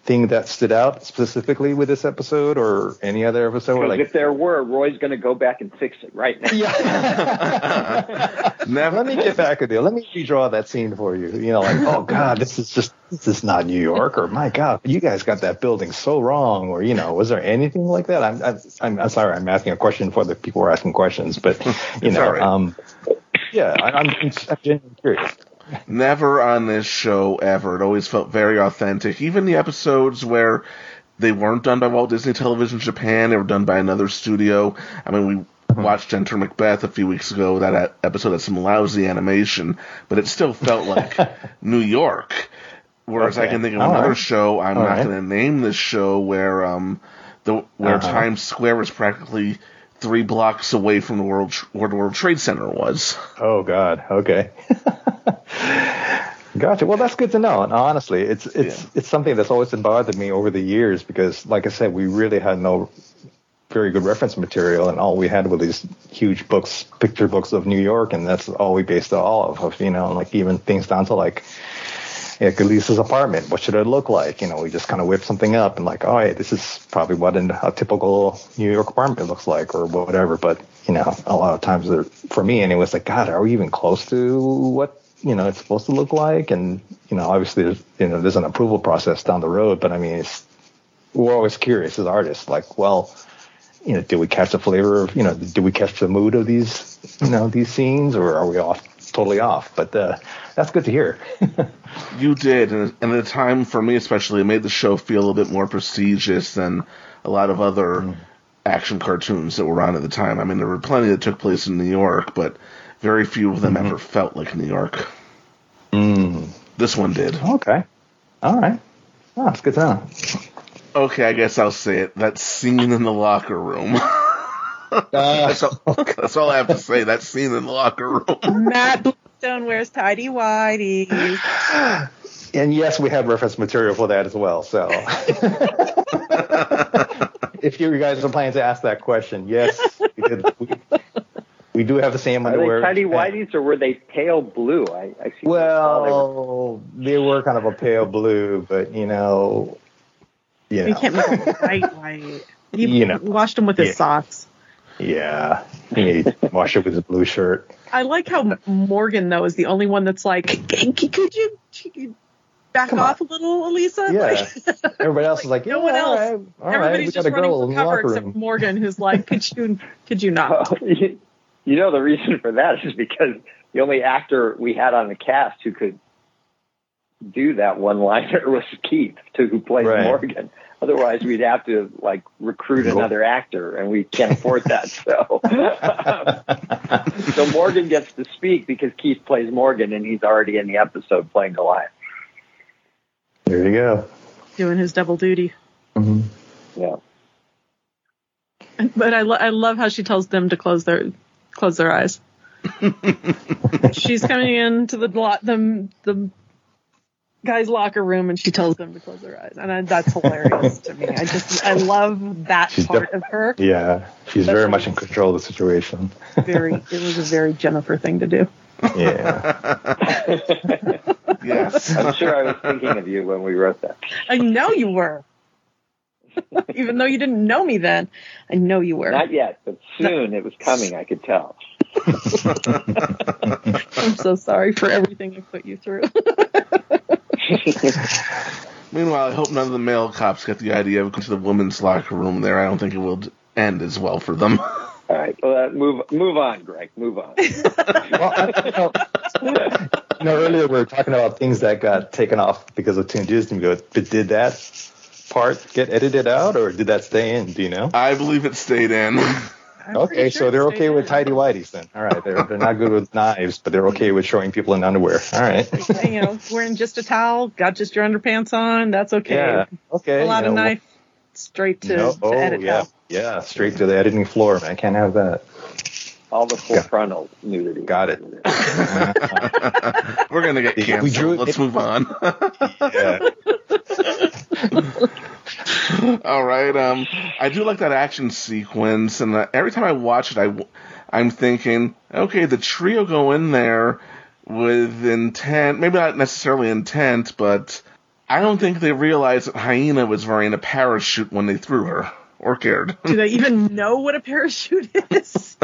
S9: thing that stood out specifically with this episode or any other episode where like
S8: if there were, Roy's going to go back and fix it right now. Yeah. (laughs) (laughs)
S6: Never.
S9: let me get back a deal. Let me redraw that scene for you. You know, like, oh God, this is just this is not New York, or my God, you guys got that building so wrong, or you know, was there anything like that? I'm I'm I'm, I'm sorry, I'm asking a question for the people who are asking questions, but (laughs) you know,
S6: all right.
S9: um, yeah, I, I'm, I'm genuinely curious.
S6: Never on this show ever. It always felt very authentic. Even the episodes where they weren't done by Walt Disney Television Japan, they were done by another studio. I mean, we watched Enter Macbeth a few weeks ago. That episode had some lousy animation, but it still felt like (laughs) New York. Whereas I can think of
S9: All
S6: another
S9: right.
S6: show. I'm
S9: All
S6: not
S9: right.
S6: going to name this show where um the where
S9: Uh-huh.
S6: Times Square is practically three blocks away from the world where the World Trade Center was.
S9: Oh God, okay. (laughs) Gotcha. Well, that's good to know. And honestly, it's it's
S6: Yeah.
S9: it's something that's always been bothered me over the years because, like I said, we really had no very good reference material, and all we had were these huge books, picture books of New York, and that's all we based it all of. of you know, like even things down to like like Elisa's apartment. What should it look like? You know, we just kind of whip something up and like, oh, all right, this is probably what an, a typical New York apartment looks like or whatever. But you know, a lot of times for me, and it was like, God, are we even close to what you know it's supposed to look like? And you know, obviously, there's you know, there's an approval process down the road, but I mean, it's we're always curious as artists, like, well, you know, did we catch the flavor of, you know, did we catch the mood of these, you know, these scenes, or are we off, totally off? But uh, that's good to hear. (laughs)
S6: you did, and, and at the time, for me especially, it made the show feel a little bit more prestigious than a lot of other mm. action cartoons that were on at the time. I mean, there were plenty that took place in New York, but very few of them mm-hmm. ever felt like New York.
S9: Mm.
S6: This one did.
S9: Okay. All right. Oh, that's good to know.
S6: Okay, I guess I'll say it. That scene in the locker room. (laughs) uh, that's, all, that's, all, I have to say. That scene in the locker room.
S10: Matt Bluestone wears tidy whities.
S9: And yes, we have reference material for that as well. So, (laughs) if you guys are planning to ask that question, yes, we did. We, we do have the same underwear.
S8: Are they tidy whities or were they pale blue? I, I see.
S9: Well, they were... they were kind of a pale blue, but you know, yeah, you,
S10: know. can't make them white white. (laughs) He you know, washed them with his yeah. socks.
S9: Yeah, he (laughs) washed it with his blue shirt.
S10: I like how Morgan though is the only one that's like, could you back Come off a little, Elisa?
S9: Yeah. Like, Everybody else is like, yeah, no one else. All right, all
S10: Everybody's right, just running for cover except Morgan, who's like, could you, could you not? (laughs)
S8: you know the reason for that is because the only actor we had on the cast who could do that one liner (laughs) was Keith, to, who plays right. Morgan. Otherwise, we'd have to like recruit another actor, and we can't afford that. So, (laughs) so Morgan gets to speak because Keith plays Morgan, and he's already in the episode playing Goliath.
S9: There you go.
S10: Doing his double duty.
S9: Mm-hmm.
S8: Yeah.
S10: But I, lo- I love how she tells them to close their close their eyes. (laughs) She's coming into the lot the the guy's locker room and she tells them to close their eyes, and I, that's hilarious to me. I just I love that she's part def- of her.
S9: Yeah, she's very much in control of the situation.
S10: very, (laughs) it was a very Jennifer thing to do.
S9: Yeah. (laughs)
S6: yes,
S8: I'm sure I was thinking of you when we wrote that.
S10: I know you were. Even though you didn't know me then, I know you were.
S8: Not yet, but soon it was coming. I could tell. (laughs)
S10: I'm so sorry for everything I put you through. (laughs)
S6: Meanwhile, I hope none of the male cops get the idea of going to the women's locker room there. I don't think it will end as well for them. (laughs)
S8: All right, well, uh, move move on, Greg. Move on. (laughs) well,
S9: I, you, know, you know, earlier we were talking about things that got taken off because of Toon Disney. But did that part get edited out, or did that stay in? Do you know?
S6: I believe it stayed in.
S10: I'm
S9: okay,
S10: sure
S9: so they're okay with tidy whities then. All right, they're they're not good with (laughs) knives, but they're okay with showing people in underwear. All right.
S10: you know, wearing just a towel, got just your underpants on, that's okay.
S9: Yeah. Okay.
S10: A lot of knife, straight to, to
S9: oh,
S10: edit.
S9: yeah, out. yeah, straight to the editing floor. Man, I can't have that.
S8: All the full frontal nudity.
S9: Got it. (laughs)
S6: We're gonna get canceled. We drew, Let's move on. (laughs)
S9: yeah. (laughs)
S6: All right. Um, I do like that action sequence, and uh, every time I watch it, I, I'm thinking, okay, the trio go in there with intent, maybe not necessarily intent, but I don't think they realized that Hyena was wearing a parachute when they threw her or cared. (laughs)
S10: Do they (laughs) even know what a parachute is?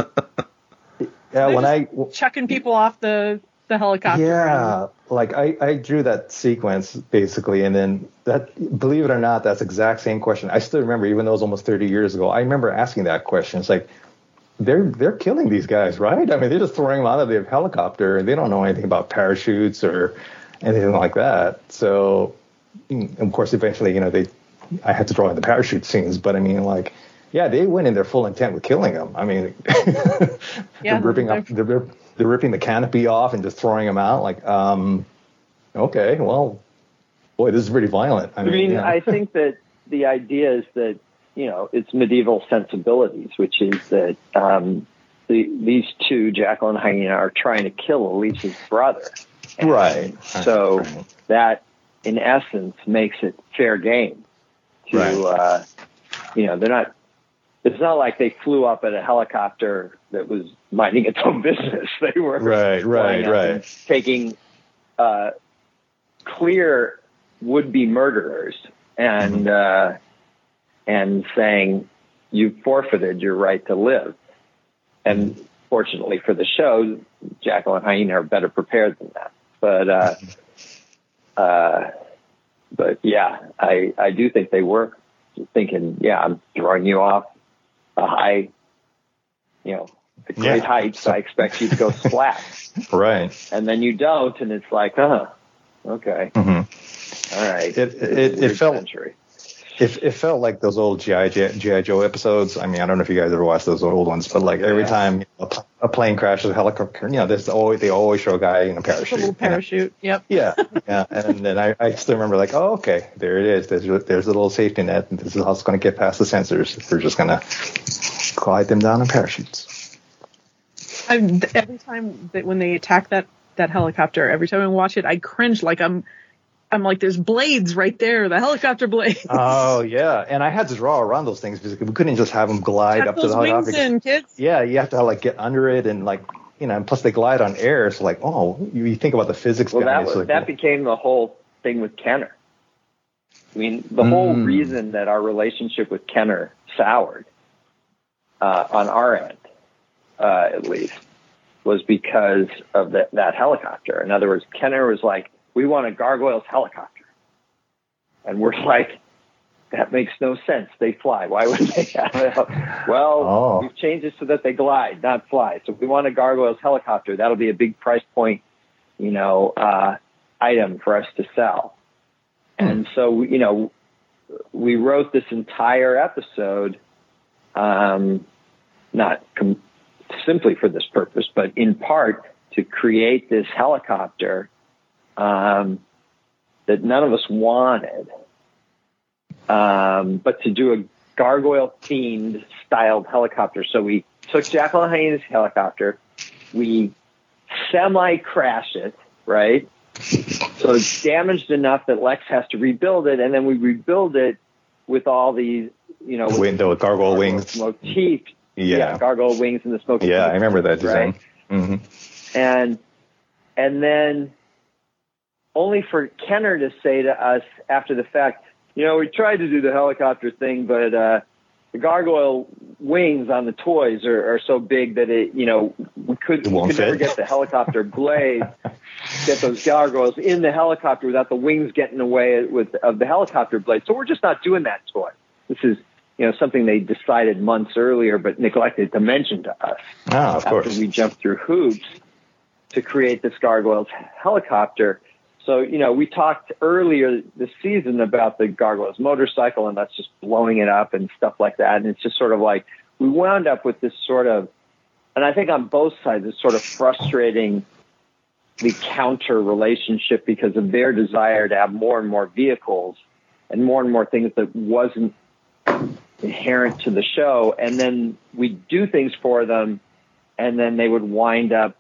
S9: yeah, when I
S10: chucking people off the the helicopter.
S9: Yeah, like I, I drew that sequence basically, and then that believe it or not, that's exact same question. I still remember, even though it was almost 30 years ago. I remember asking that question. It's like they're they're killing these guys, right? I mean, they're just throwing them out of the helicopter, and they don't know anything about parachutes or anything like that. So, mm, of course, eventually, you know, they I had to draw in the parachute scenes, but I mean, like yeah, they went in their full intent with killing them. I mean, (laughs) yeah, they're ripping up, they're, they're ripping the canopy off and just throwing them out. Like, um, okay, well, boy, this is pretty violent.
S8: I mean, I, mean,
S9: know.
S8: I think that the idea is that you know it's medieval sensibilities, which is that um, the, these two, Jackal and Hyena, are trying to kill Elisa's brother.
S9: And right.
S8: So
S9: right.
S8: that, in essence, makes it fair game to.
S9: Right.
S8: Uh, you know, they're not it's not like they flew up in a helicopter that was minding its own business. (laughs) They were
S9: right, right, right,
S8: taking uh, clear would-be murderers and uh, and saying you forfeited your right to live. And fortunately for the show, Jackal and Hyena are better prepared than that. But uh, uh, but yeah, I I do think they were thinking, yeah, I'm throwing you off a high, you know, a great
S9: Yeah.
S8: height, so I expect you to go (laughs) splat.
S9: Right.
S8: and then you don't, and it's like, huh, okay,
S9: hmm
S8: all right.
S9: It-
S8: It's a
S9: it- it felt-
S8: century.
S9: It, it felt like those old GI GI Joe episodes. I mean, I don't know if you guys ever watched those old ones, but like every
S8: Yeah.
S9: time a, pl- a plane crashes, a helicopter, you know, there's always they always show a guy in a
S10: A
S9: parachute.
S10: little
S9: you know?
S10: parachute. Yep.
S9: Yeah, (laughs) yeah, and then I, I still remember like, oh, okay, there it is. There's there's a little safety net, and this is how it's going to get past the censors. We're just going to glide them down in parachutes.
S10: I'm, every time that when they attack that that helicopter, every time I watch it, I cringe like I'm I'm like there's blades right there, the helicopter blades.
S9: Oh (laughs) yeah, and I had to draw around those things because we couldn't just have them glide
S10: Tuck
S9: up to
S10: those
S9: the
S10: wings
S9: helicopter.
S10: in, kids.
S9: Yeah, you have to like get under it and like you know, and plus they glide on air. So like, oh, you, you think about the physics
S8: Well, that
S9: it.
S8: was,
S9: so like,
S8: that became the whole thing with Kenner. I mean, the whole
S9: Mm.
S8: reason that our relationship with Kenner soured uh, on our end, uh, at least, was because of the, that helicopter. In other words, Kenner was like, "We want a Gargoyles helicopter," and we're (laughs) like, "That makes no sense. They fly. Why would they (laughs) have a Well,
S9: Oh.
S8: we've changed it so that they glide, not fly. So we want a Gargoyles helicopter. That'll be a big price point, you know, uh, item for us to sell. And so, you know, we wrote this entire episode, um, not com- simply for this purpose, but in part to create this helicopter um, that none of us wanted, um, but to do a gargoyle themed styled helicopter. So we took Jackal and Hyena's helicopter, we semi crash it, right? So it's damaged enough that Lex has to rebuild it, and then we rebuild it with all these, you know, with
S9: window gargoyle wings.
S8: motif.
S9: Yeah.
S8: gargoyle wings and the smoky.
S9: Yeah, I remember that design.
S8: Right?
S9: hmm
S8: and and then only for Kenner to say to us after the fact, you know, we tried to do the helicopter thing, but uh, the gargoyle wings on the toys are, are so big that it, you know, we could, we could never get the helicopter (laughs) blade, get those gargoyles in the helicopter without the wings getting away with of the helicopter blade. So we're just not doing that toy. This is, you know, something they decided months earlier, but neglected to mention to us
S9: Ah, of
S8: after
S9: course.
S8: we jumped through hoops to create this gargoyles helicopter. So, you know, we talked earlier this season about the gargoyles motorcycle and that's just blowing it up and stuff like that. And it's just sort of like we wound up with this sort of, and I think on both sides, this sort of frustrating the counter relationship because of their desire to have more and more vehicles and more and more things that wasn't inherent to the show. And then we do things for them and then they would wind up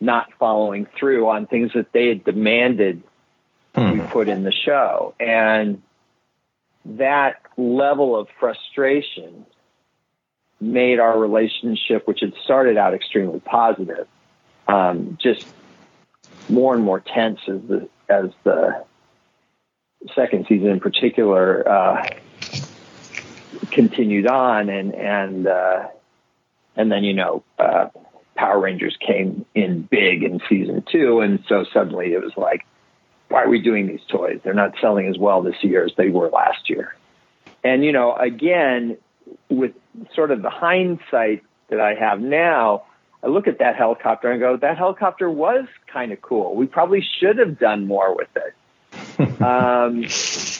S8: not following through on things that they had demanded we put in the show. And that level of frustration made our relationship, which had started out extremely positive, um, just more and more tense as the as the second season in particular uh, continued on, and and uh, and then you know uh, Power Rangers came in big in season two, and so suddenly it was like, why are we doing these toys? They're not selling as well this year as they were last year. And you know, again, with sort of the hindsight that I have now, I look at that helicopter and go, that helicopter was kind of cool. We probably should have done more with it. Um,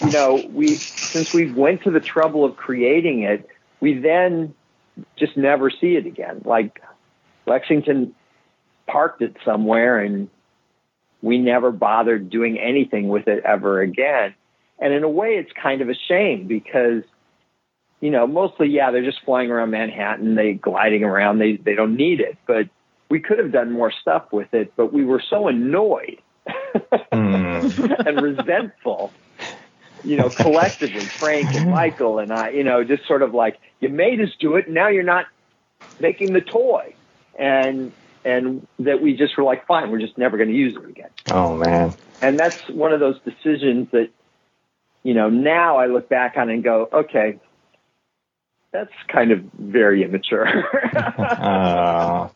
S8: you know, we since we went to the trouble of creating it, we then just never see it again. Like Lexington parked it somewhere and we never bothered doing anything with it ever again. And in a way, it's kind of a shame because, you know, mostly, yeah, they're just flying around Manhattan, they gliding around, they, they don't need it, but we could have done more stuff with it, but we were so annoyed Hmm. and resentful, you know, collectively, Frank and Michael and I, you know, just sort of like, you made us do it, and now you're not making the toy. And, and that we just were like, fine, we're just never going to use it again.
S9: Oh man.
S8: And that's one of those decisions that, you know, now I look back on and go, okay, that's kind of very immature. (laughs)
S9: Uh,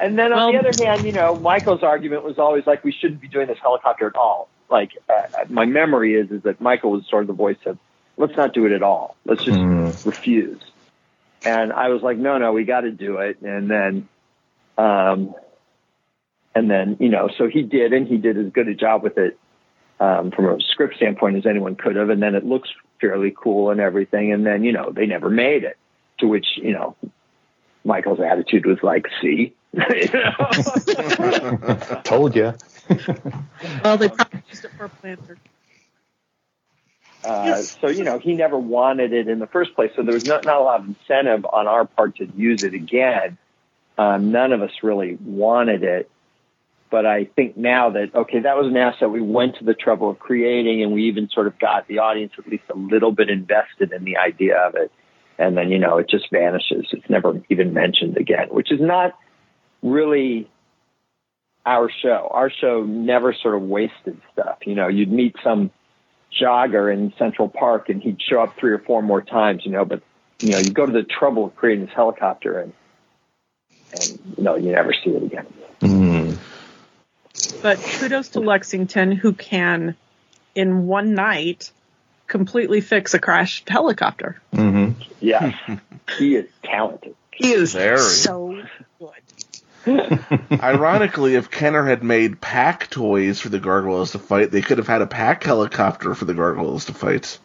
S8: and then on
S10: Well-
S8: the other hand, you know, Michael's argument was always like, we shouldn't be doing this helicopter at all. Like, uh, my memory is is that Michael was sort of the voice of, let's not do it at all. Let's just
S9: Mm.
S8: refuse. And I was like, no, no, we got to do it. And then, um, and then you know, so he did, and he did as good a job with it um, from a script standpoint as anyone could have. And then it looks fairly cool and everything. And then you know, they never made it. To which you know, Michael's attitude was like, see. You (laughs) know?
S9: told you.
S10: Well, they probably used it for a planter.
S8: Uh, so you know he never wanted it in the first place. So there was not, not a lot of incentive on our part to use it again. Um, none of us really wanted it, but I think now that okay, that was an asset we went to the trouble of creating, and we even sort of got the audience at least a little bit invested in the idea of it, and then you know it just vanishes. It's never even mentioned again, which is not really our show. Our show never sort of wasted stuff. You know, you'd meet some jogger in Central Park and he'd show up three or four more times, you know, but you know, you go to the trouble of creating this helicopter and and you know, you never see it again.
S9: Mm.
S10: But kudos to Lexington, who can, in one night, completely fix a crashed helicopter.
S9: hmm
S8: Yes. (laughs) he is talented.
S10: He is
S6: Very.
S10: so good. (laughs)
S6: Ironically, if Kenner had made pack toys for the gargoyles to fight, they could have had a pack helicopter for the gargoyles to fight.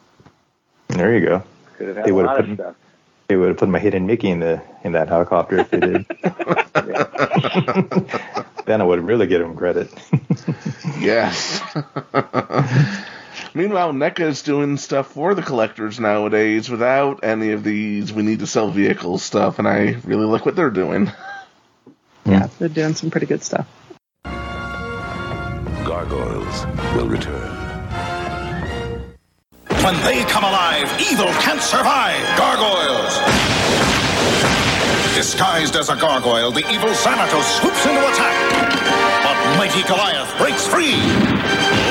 S9: There you go.
S8: Could have had
S9: They
S8: a
S9: would've put
S8: of stuff.
S9: They would have put my hidden Mickey in the in that helicopter if they did. (laughs) then I would really give him credit. (laughs)
S6: Yes. (laughs) Meanwhile, NECA is doing stuff for the collectors nowadays without any of these we need to sell vehicles stuff, and I really like what they're doing.
S10: Yeah, they're doing some pretty good stuff.
S3: Gargoyles will return.
S1: When they come alive, evil can't survive. Gargoyles. Disguised as a gargoyle, the evil Xanatos swoops into attack. But mighty Goliath breaks free.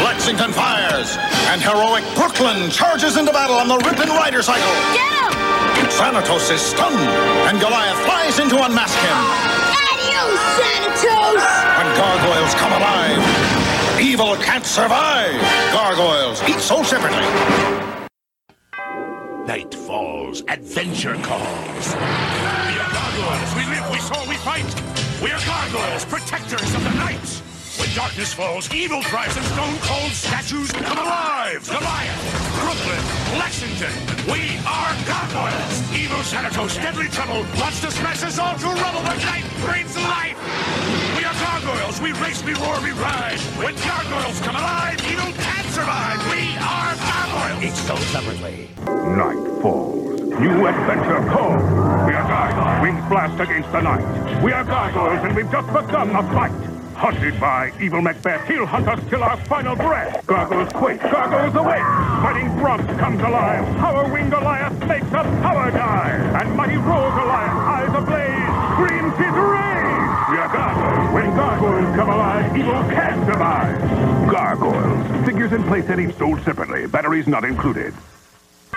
S1: Lexington fires, and heroic Brooklyn charges into battle on the Rippin' Rider cycle.
S2: Get him!
S1: Xanatos is stunned, and Goliath flies in to unmask him.
S2: Adios, Xanatos!
S1: When gargoyles come alive, evil can't survive. Gargoyles, eat so separately.
S3: Night falls, adventure calls.
S11: We are gargoyles. We live, we soar, we fight. We are gargoyles, protectors of the night. When darkness falls, evil thrives, and stone cold statues come alive. Goliath, Brooklyn, Lexington. We are gargoyles. Evil Xanatos, deadly trouble, wants to smash us all to rubble, but night brings life. We are gargoyles. We race, we roar, we ride. When gargoyles come alive, evil can't survive. We are gargoyles.
S3: Each sold separately.
S11: Night falls. New adventure calls! We are gargoyles. Wings blast against the night. We are gargoyles, and we've just begun the fight. Hunted by evil Macbeth, he'll hunt us till our final breath. Gargoyles quake, gargoyles awake. Fighting Bronx comes alive. Power wing Goliath makes a power dive. And mighty roar Goliath, eyes ablaze, screams his rage. We are gargoyles. When gargoyles come alive, evil can't survive. Gargoyles. Figures in playset each sold separately. Batteries not included.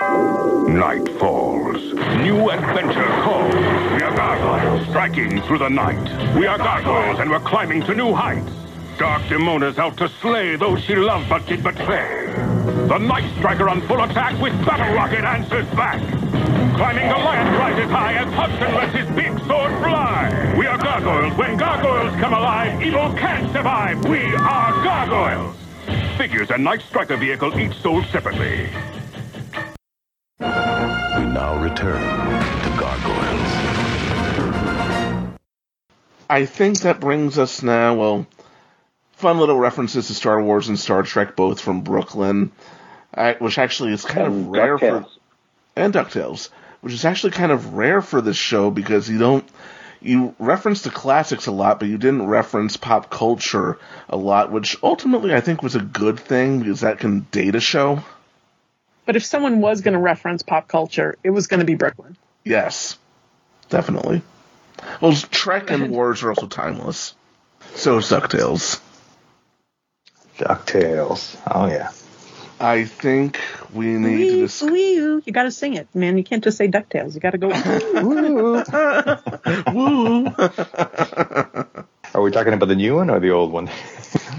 S11: Night falls. New adventure calls. We are gargoyles striking through the night. We are gargoyles and we're climbing to new heights. Dark Demona's out to slay those she loved but did betray. The Night Striker on full attack with Battle Rocket answers back. Climbing Goliath rises high as Hudson lets his big sword fly. We are gargoyles. When gargoyles come alive, evil can't survive. We are gargoyles. Figures and Night Striker vehicle each sold separately.
S3: We now return to Gargoyles.
S6: I think that brings us now, well, fun little references to Star Wars and Star Trek, both from Brooklyn, uh, which actually is kind of
S8: And
S6: rare for.
S8: DuckTales.
S6: And DuckTales, which is actually kind of rare for this show because you don't. You reference the classics a lot, but you didn't reference pop culture a lot, which ultimately I think was a good thing because that can date a show.
S10: But if someone was going to reference pop culture, it was going to be Brooklyn.
S6: Yes, definitely. Well, Trek and Wars are also timeless. So is DuckTales.
S9: DuckTales. Oh, yeah.
S6: I think we need to
S10: Wee,
S6: discuss.
S10: wee, you gotta sing it, man. You can't just say DuckTales. You gotta go. (laughs) (laughs)
S9: Woo. Are we talking about the new one or the old one? (laughs)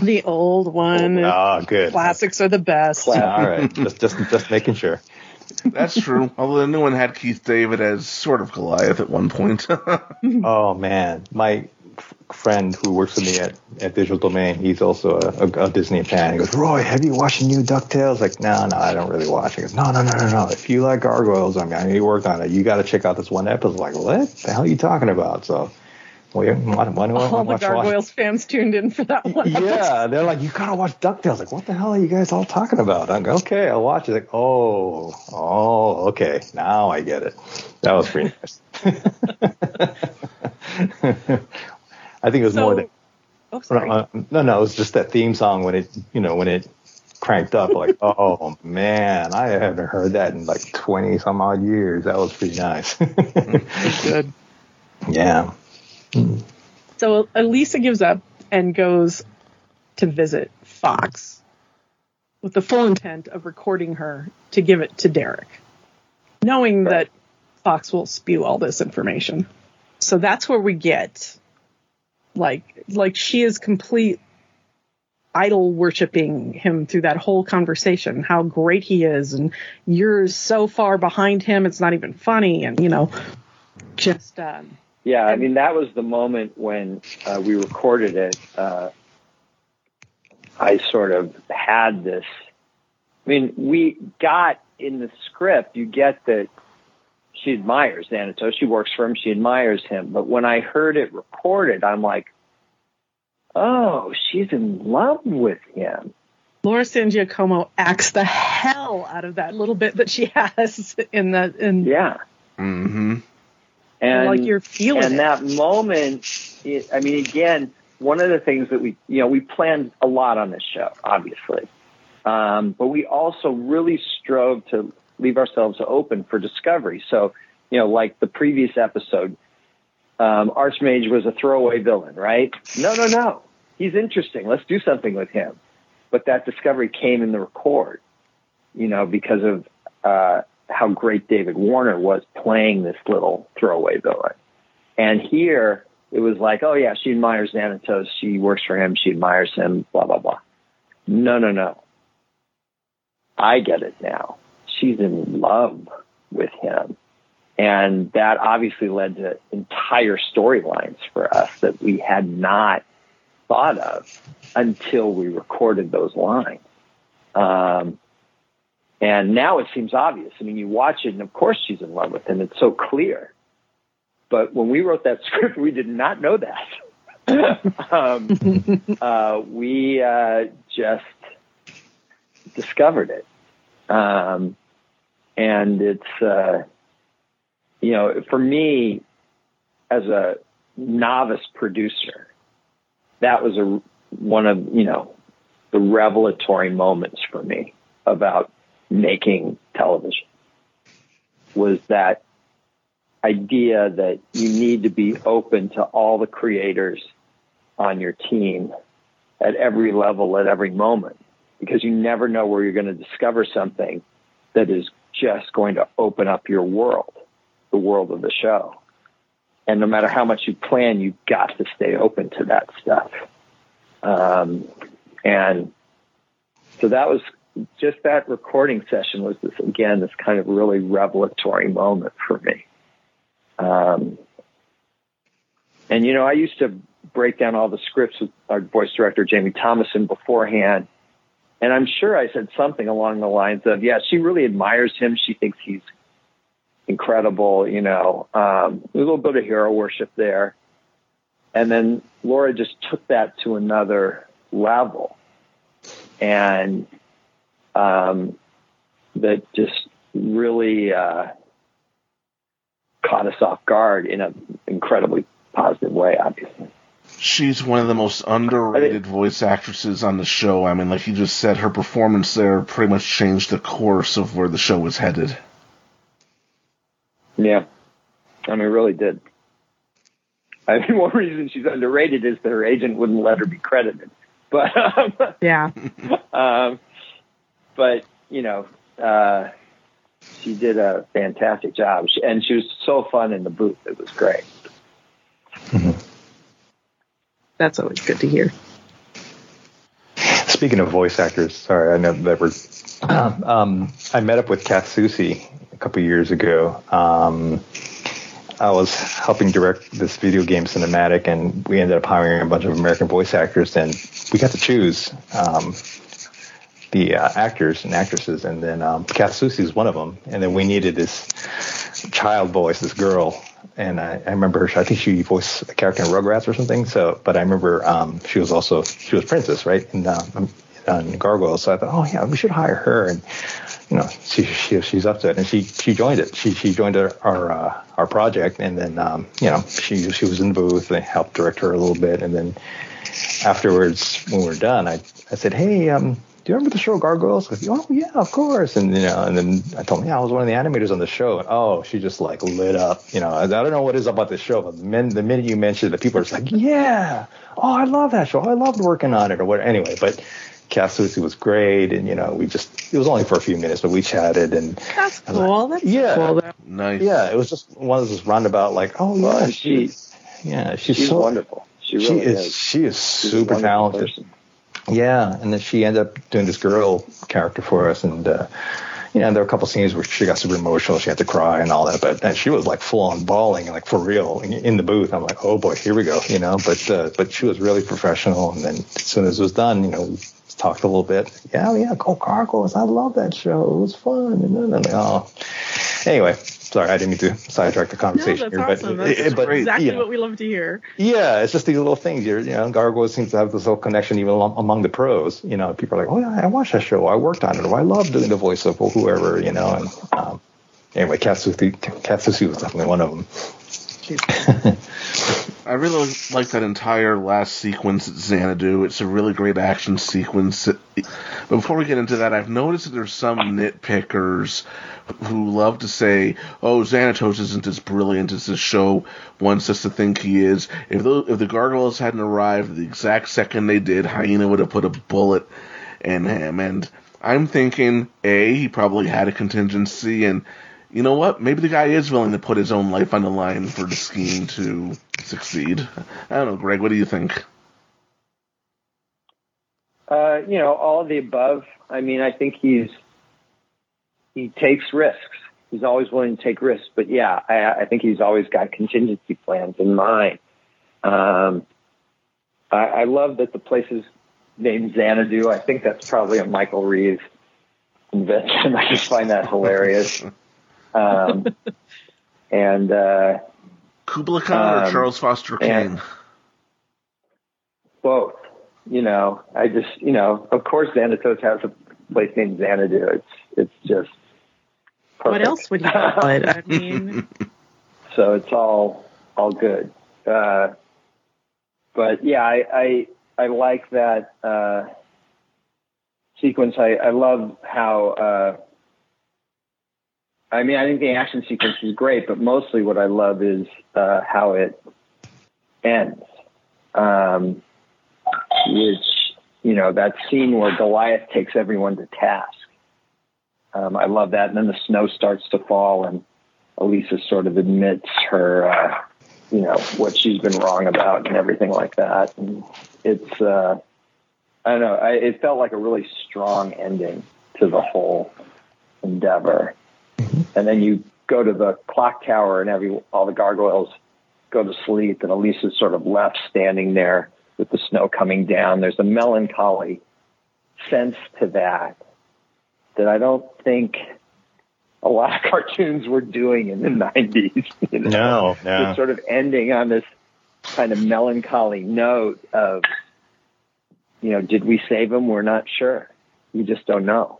S10: the old one.
S9: Ah, good.
S10: Classics are the best.
S9: All right, just just just making sure.
S6: That's true. Although the new one had Keith David as sort of Goliath at one point. (laughs)
S9: Oh man, my f- friend who works with me at, at Digital Domain, he's also a, a, a Disney fan. He goes, Roy, have you watched the new Ducktales? Like, no, no, I don't really watch. He goes, no, no, no, no, no. If you like gargoyles, I mean, I mean, you worked on it. You got to check out this one episode. Like, what the hell are you talking about? So, well, why, why do I
S10: All the
S9: watch?
S10: Gargoyles fans tuned in for that one.
S9: Yeah, they're like, you gotta watch Ducktales. Like, what the hell are you guys all talking about? I'm like, okay, I'll watch it. Like, oh, oh, okay, now I get it. That was pretty (laughs) nice. (laughs) I think it was
S10: So-
S9: more than
S10: Oh, sorry.
S9: uh, no, no, it was just that theme song when it, you know, when it cranked up. Like, (laughs) oh man, I haven't heard that in like twenty some odd years. That was pretty nice.
S10: Good.
S9: yeah.
S10: So Elisa gives up and goes to visit Fox with the full intent of recording her to give it to Derek, knowing that Fox will spew all this information. So that's where we get like like she is complete idol worshiping him through that whole conversation how great he is and you're so far behind him it's not even funny and you know just um
S8: Yeah, I mean that was the moment when uh, we recorded it. Uh, I sort of had this. I mean, we got in the script. You get that she admires Xanatos. She works for him. She admires him. But when I heard it recorded, I'm like, oh, she's in love with him.
S10: Laura San Giacomo acts the hell out of that little bit that she (laughs) has in the in
S8: Yeah.
S6: mm-hmm.
S8: And
S10: like you're feeling
S8: and
S10: it.
S8: that moment it, i mean again one of the things that we you know we planned a lot on this show obviously. Um, but we also really strove to leave ourselves open for discovery. So you know like the previous episode um, archmage was a throwaway villain right? No no no. He's interesting. Let's do something with him. But that discovery came in the record you know because of uh, how great David Warner was playing this little throwaway villain. And here it was like, oh yeah, she admires Xanatos, she works for him, she admires him, blah blah blah. No, no, no. I get it now. She's in love with him. And that obviously led to entire storylines for us that we had not thought of until we recorded those lines. Um, and now it seems obvious. I mean, you watch it, and of course she's in love with him. It's so clear. But when we wrote that (laughs) script, we did not know that. (laughs) um, uh, we uh, just discovered it. Um, and it's, uh, you know, for me, as a novice producer, that was a one of you know the revelatory moments for me about making television was that idea that you need to be open to all the creators on your team at every level at every moment because you never know where you're going to discover something that is just going to open up your world the world of the show. And no matter how much you plan you've got to stay open to that stuff. Um, and so that was just that recording session was this again this kind of really revelatory moment for me. Um, and you know i used to break down all the scripts with our voice director jamie thomason beforehand. And i'm sure i said something along the lines of yeah she really admires him. She thinks he's incredible you know. Um, a little bit of hero worship there. And then laura just took that to another level. And um, that just really uh, caught us off guard in an incredibly positive way, obviously.
S6: She's one of the most underrated voice actresses on the show. I mean, like you just said, her performance there pretty much changed the course of where the show was headed.
S8: Yeah, I mean, it really did. I mean, (laughs) one reason she's underrated is that her agent wouldn't let her be credited. But um,
S10: yeah, (laughs)
S8: um, but you know, uh, she did a fantastic job, she, and she was so fun in the booth. It was great.
S10: that's always good to hear.
S9: Speaking of voice actors, sorry, I know that we're. (clears throat) Um, I met up with Kath Soucie a couple years ago. Um, I was helping direct this video game cinematic, and we ended up hiring a bunch of American voice actors, and we got to choose um, the uh, actors and actresses, and then um, Kath Soucie is one of them, and then we needed this child voice, this girl, and I, I remember her. I think she voiced a character in Rugrats or something. So, but I remember um, she was also she was Princess, right? In, um, in Gargoyles. So I thought, oh yeah, we should hire her, and you know, she, she she's up to it, and she she joined it. She she joined our our, uh, our project, and then um, you know she she was in the booth. I helped direct her a little bit, and then afterwards when we were done, I I said, hey, um, you remember the show Gargoyles? Goes, oh yeah, of course. And you know, and then I told him, yeah, I was one of the animators on the show. And oh, she just like lit up. You know, I don't know what it is about the show, but the, min- the minute you mentioned it, the people are just like, yeah, oh, I love that show. I loved working on it or what. Anyway, but Kath was great, and you know, we just it was only for a few minutes, but we chatted and
S10: that's cool. That's
S9: yeah,
S10: cool.
S6: Nice.
S9: Yeah, it was just one of those roundabout like, oh yeah,
S8: Well, she,
S9: yeah, she's,
S8: she's
S9: so
S8: wonderful. She
S9: she is,
S8: is.
S9: she is
S8: She's
S9: super talented.
S8: person.
S9: Yeah, and then she ended up doing this girl character for us, and uh, you know, there were a couple scenes where she got super emotional, she had to cry and all that, but and she was like full on bawling, like for real, in, the booth. I'm like, oh boy, here we go, you know. But uh, but she was really professional, and then as soon as it was done, you know, we talked a little bit. Yeah, yeah, go Gargoyles, I love that show, it was fun, and then like, oh, anyway. Sorry, I didn't mean to sidetrack the conversation No,
S10: that's
S9: here,
S10: awesome.
S9: but,
S10: That's
S9: it- but
S10: exactly
S9: you know.
S10: what we love to hear.
S9: Yeah, it's just these little things. You're, you know, Gargoyles seems to have this little connection even among the pros. You know, people are like, oh yeah, I watched that show. I worked on it. Or I love doing the voice of whoever. You know, and um, anyway, Kath Soucie was definitely one of them. (laughs)
S6: I really like that entire last sequence at Xanadu. It's a really great action sequence. But before we get into that, I've noticed that there's some nitpickers who love to say, "Oh, Xanatos isn't as brilliant as this show wants us to think he is." If the if the Gargoyles hadn't arrived the exact second they did, Hyena would have put a bullet in him. And I'm thinking, a he probably had a contingency, and you know what? Maybe the guy is willing to put his own life on the line for the scheme to succeed. I don't know, Greg. What do you think?
S8: Uh, you know, all of the above. I mean, I think he's he takes risks. He's always willing to take risks. But yeah, I, I think he's always got contingency plans in mind. Um, I, I love that the place is named Xanadu. I think that's probably a Michael Reeves invention. (laughs) I just find that hilarious. (laughs) Um, (laughs) and uh,
S6: Kubla Khan or
S8: Um,
S6: Charles Foster
S8: and-
S6: Kane?
S8: both. You know, I just, you know, of course, Xanatos has a place named Xanadu. It's, it's just.
S10: What else would you call it? I mean, (laughs)
S8: so it's all all good. Uh, but yeah, I, I I like that uh, sequence. I, I love how. Uh, I mean, I think the action sequence is great, but mostly what I love is uh, how it ends. Um, which you know that scene where Goliath takes everyone to task. Um, I love that, and then the snow starts to fall, and Elisa sort of admits her, uh, you know, what she's been wrong about and everything like that. And it's, uh, I don't know, I, it felt like a really strong ending to the whole endeavor. And then you go to the clock tower, and every all the gargoyles go to sleep, and Elisa's sort of left standing there with the snow coming down. There's a melancholy sense to that that I don't think a lot of (laughs) cartoons were doing in the 90s. You know?
S9: No, no.
S8: Sort of ending on this kind of melancholy note of, you know, did we save him? We're not sure. We just don't know.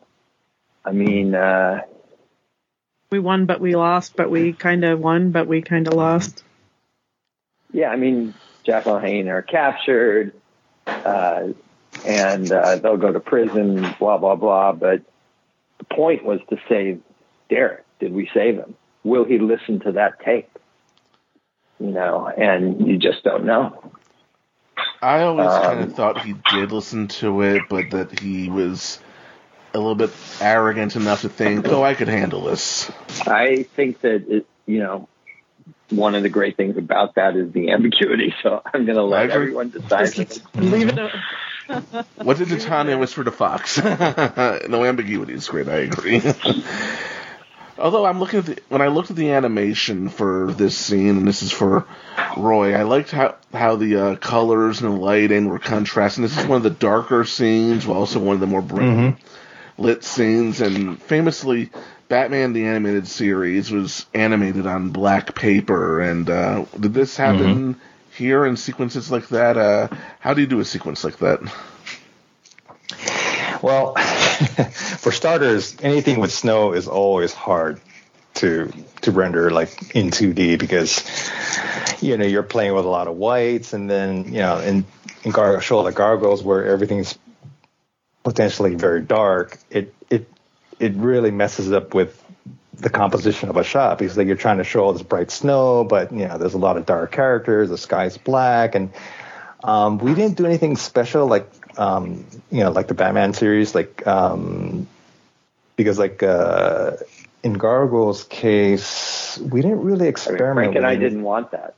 S8: I mean, uh,
S10: we won, but we lost, but we kind of won, but we kind of lost.
S8: yeah, I mean, Jackal and Hyena are captured, uh, and uh, they'll go to prison, blah, blah, blah. But the point was to save Derek. Did we save him? Will he listen to that tape? you know, and you just don't know.
S6: I always
S8: Um,
S6: kind of thought he did listen to it, but that he was a little bit arrogant enough to think, "Oh, I could handle this."
S8: I think that it, you know, one of the great things about that is the ambiguity. So I'm going to let
S6: agree.
S8: everyone decide.
S10: Leave it. (laughs)
S6: What did Titania whisper to Fox? (laughs) no ambiguity is great. I agree. (laughs) Although I'm looking at the, when I looked at the animation for this scene, and this is for Roy, I liked how how the uh, colors and the lighting were contrasting. This is one of the darker scenes, while also one of the more bright lit scenes. And famously, Batman the animated series was animated on black paper. And uh, did this happen here in sequences like that? Uh, how do you do a sequence like that?
S9: Well, (laughs) for starters, anything with snow is always hard to to render like in 2D because you know you're playing with a lot of whites, and then you know in in Gar- show Gargoyles where everything's potentially very dark, it it it really messes up with the composition of a shot because like you're trying to show all this bright snow, but you know there's a lot of dark characters, the sky's black, and um, we didn't do anything special like um, you know like the Batman series, like um, because like uh, in Gargoyle's case, we didn't really
S8: I mean,
S9: experiment.
S8: Frank and I didn't want that.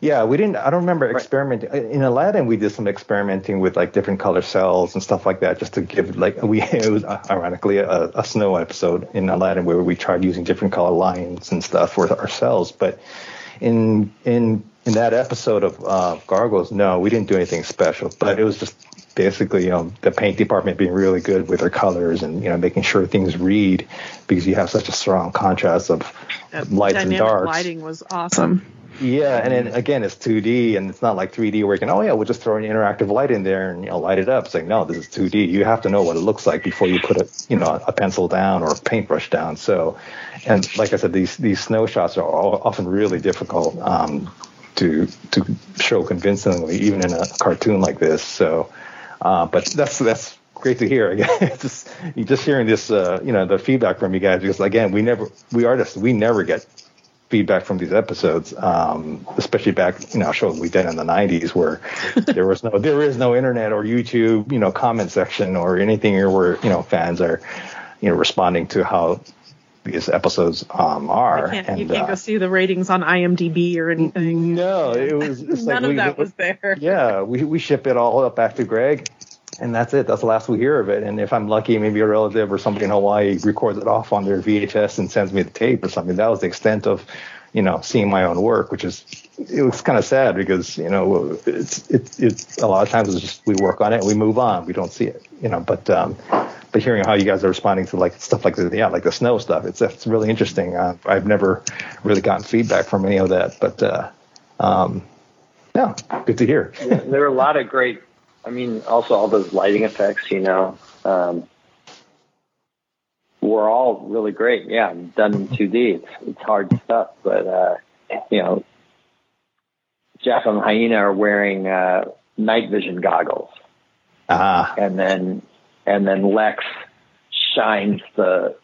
S9: Yeah, we didn't. I don't remember experimenting in Aladdin. We did some experimenting with like different color cels and stuff like that, just to give like we (laughs) it was uh, ironically a, a snow episode in Aladdin where we tried using different color lines and stuff for our cels. But in in in that episode of uh, Gargoyles, no, we didn't do anything special. But it was just basically you know the paint department being really good with their colors and you know making sure things read because you have such a strong contrast of
S10: That
S9: lights and darks.
S10: lighting was awesome.
S9: Yeah, and then again, it's 2D, and it's not like 3D where you can, oh yeah, we'll just throw an interactive light in there and you know light it up. It's like no, this is 2D. You have to know what it looks like before you put a you know a pencil down or a paintbrush down. So, and like I said, these these snow shots are all, often really difficult um, to to show convincingly, even in a cartoon like this. So, uh, but that's that's great to hear. (laughs) Just just hearing this, uh, you know, the feedback from you guys because again, we never we artists we never get feedback from these episodes, um, especially back, you know, shows we did in the '90s where (laughs) there was no, there is no internet or YouTube, you know, comment section or anything where you know fans are, you know, responding to how these episodes um, are.
S10: Can't,
S9: and
S10: you can't
S9: uh,
S10: go see the ratings on IMDb or anything.
S9: no, it was it's (laughs) like
S10: None of
S9: we-
S10: that was there.
S9: yeah, we we ship it all up back to Greg, and that's it. That's the last we hear of it. And if I'm lucky, maybe a relative or somebody in Hawaii records it off on their VHS and sends me the tape or something. That was the extent of, you know, seeing my own work, which is it was kind of sad because you know it's it's it's a lot of times it's just we work on it and we move on. We don't see it, you know. But um, but hearing how you guys are responding to like stuff like the yeah like the snow stuff, it's it's really interesting. Uh, I've never really gotten feedback from any of that, but. Uh, um, yeah, good to hear.
S8: Yeah, there are a lot of great. I mean, also all those lighting effects. You know, um, were all really great. Yeah, done in 2D. It's it's hard stuff, but uh, you know, Jackal and Hyena are wearing uh, night vision goggles,
S9: Ah,
S8: and then and then Lex shines the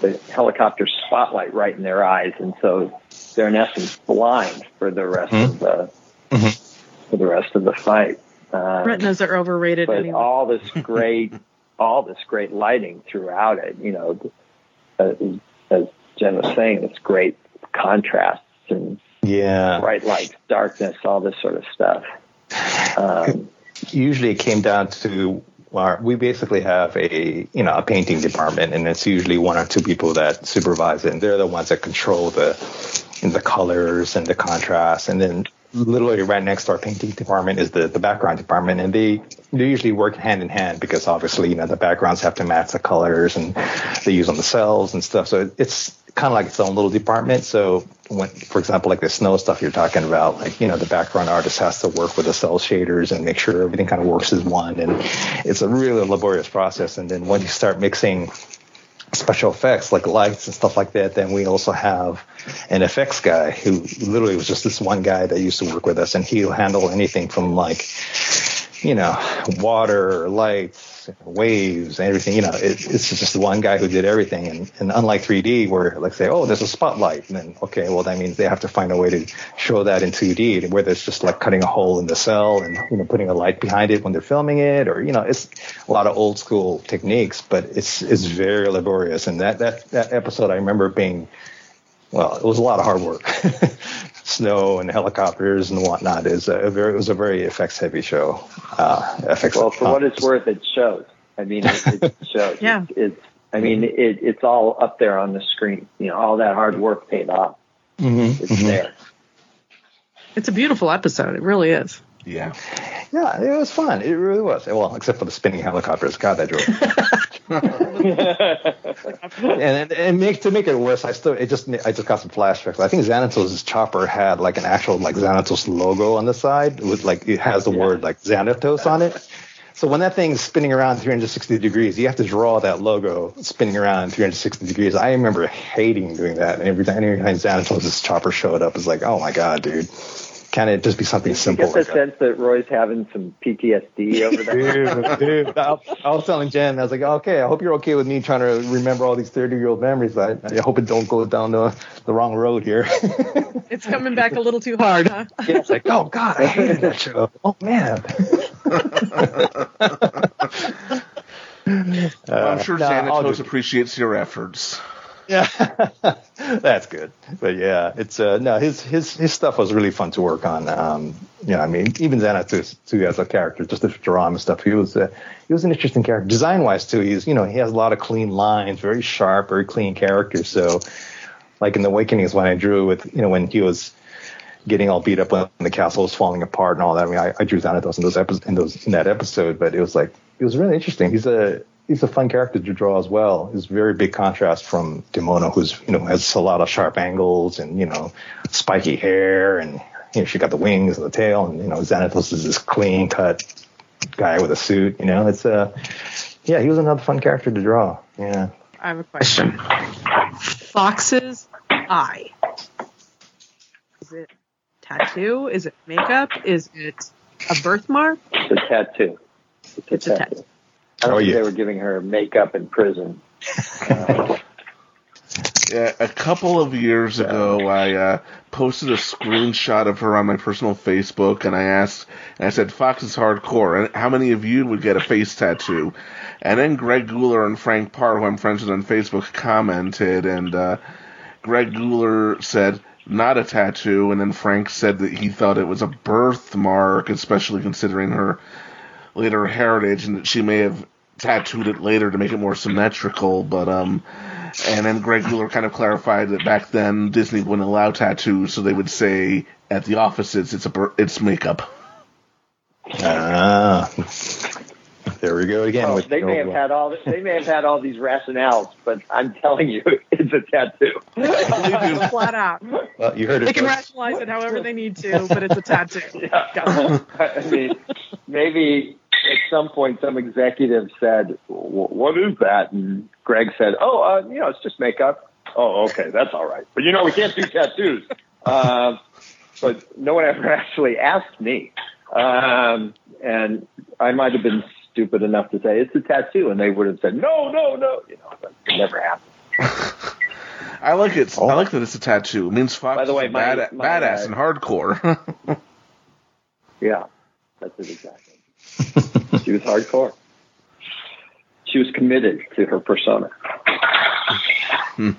S8: the helicopter spotlight right in their eyes, and so they're in essence blind for the rest of the for the rest of the fight. Um,
S10: Retinas are overrated
S8: but
S10: anyway.
S8: all this great, (laughs) all this great lighting throughout it. You know, as, as Jen was saying, it's great contrasts and
S9: yeah.
S8: bright lights, darkness, all this sort of stuff. Um, (laughs)
S9: Usually it came down to our, we basically have a you know a painting department, and it's usually one or two people that supervise it, and they're the ones that control the in the colors and the contrast, and then literally right next to our painting department is the the background department, and they they usually work hand in hand because obviously you know the backgrounds have to match the colors, and they use on the cels and stuff, so it's kind of like its own little department. So when, for example, like the snow stuff you're talking about, like, you know, the background artist has to work with the cel shaders and make sure everything kind of works as one. And it's a really laborious process. And then when you start mixing special effects like lights and stuff like that, then we also have an effects guy who literally was just this one guy that used to work with us and he'll handle anything from like, you know, water, lights, waves, and everything. You know, it, it's just one guy who did everything. And, and unlike 3D, where like say, oh, there's a spotlight, and then okay, well that means they have to find a way to show that in 2D, where there's just like cutting a hole in the cel and you know putting a light behind it when they're filming it, or you know, it's a lot of old school techniques, but it's it's very laborious. And that that that episode, I remember being well, it was a lot of hard work. (laughs) Snow and helicopters and whatnot is a very it was a very effects heavy show. Uh, effects.
S8: Well, for what it's worth, it shows. I mean, it, it (laughs) shows.
S10: Yeah.
S8: It's, it's I mean, it, it's all up there on the screen. You know, all that hard work paid off.
S9: Mhm,
S8: It's
S9: mhm.
S8: there.
S10: It's a beautiful episode. It really is.
S6: Yeah.
S9: Yeah, it was fun. It really was. Well, except for the spinning helicopters. God, that drove. (laughs) and, and, and make, to make it worse, I still it just I just got some flashbacks. I think Xanatos' chopper had like an actual like Xanatos logo on the side with like it has the word like Xanatos on it. So when that thing's spinning around 360 degrees, you have to draw that logo spinning around 360 degrees. I remember hating doing that. And every time, every time Xanatos' chopper showed up, it's like, oh my god, dude, can it just be something
S8: You
S9: simple?
S8: get the
S9: like that?
S8: sense that Roy's having some PTSD over that.
S9: dude, dude. (laughs) I, I was telling Jen, I was like, okay, I hope you're okay with me trying to remember all these 30 year old memories, I, I hope it don't go down the, the wrong road here. (laughs)
S10: It's coming back a little too hard, huh? (laughs)
S9: yeah, it's like, oh God, I hated that show. Oh man.
S6: Well, I'm sure
S9: Uh, nah, I'll
S6: Xanatos appreciates your efforts.
S9: Yeah, (laughs) that's good. But yeah, it's uh, no, his his his stuff was really fun to work on. Um, you know, I mean, even Xanatos too as a character, just the drama stuff. He was uh, he was an interesting character, design wise too. He's you know he has a lot of clean lines, very sharp, very clean character. So, like in the Awakenings when I drew with you know when he was getting all beat up when the castle was falling apart and all that. I mean, I, I drew Xanatos in those episodes in those in that episode, but it was like it was really interesting. He's a he's a fun character to draw as well. He's a very big contrast from Demona, who's you know has a lot of sharp angles and you know spiky hair and you know she got the wings and the tail and you know Xanatos is this clean cut guy with a suit. You know, it's a yeah, he was another fun character to draw. Yeah.
S10: I have a question. Fox's eye. Is it tattoo? Is it makeup? Is it a birthmark?
S8: It's a tattoo. It's a
S10: It's a
S8: tattoo. I don't
S9: Oh,
S8: think
S9: yeah.
S8: they were giving her makeup in prison. Uh,
S6: Yeah, a couple of years ago, I uh, posted a screenshot of her on my personal Facebook, and I asked, and I said, "Fox is hardcore, and how many of you would get a face tattoo?" And then Greg Guler and Frank Paur, who I'm friends with on Facebook, commented, and uh, Greg Guler said, "Not a tattoo," and then Frank said that he thought it was a birthmark, especially considering her later heritage, and that she may have tattooed it later to make it more symmetrical, but um. And then Greg Guler kind of clarified that back then Disney wouldn't allow tattoos, so they would say at the offices it's a it's makeup.
S9: Ah, there we go again.
S8: oh, they may
S9: old
S8: have had all they may have had all these rationales, but I'm telling you, (laughs) it's a tattoo. (laughs)
S10: Flat out.
S9: Well, you heard it.
S10: They
S9: it
S10: can rationalize it however they need to, but it's a tattoo. (laughs)
S8: Yeah. I mean, maybe at some point some executive said, "What is that?" And Greg said, "Oh, uh, you know, it's just makeup." Oh, okay, that's all right. But you know, we can't do tattoos. (laughs) Uh, but no one ever (laughs) actually asked me, um, and I might have been stupid enough to say it's a tattoo, and they would have said, "No, no, no." You know, but it never happened. (laughs)
S6: I like it. I like that it's a tattoo. It means Fox
S8: By the way,
S6: is
S8: my-
S6: bad,
S8: my,
S6: badass
S8: uh,
S6: and hardcore.
S8: Yeah, that's it exactly. (laughs) she was hardcore. She was committed to her persona. (laughs)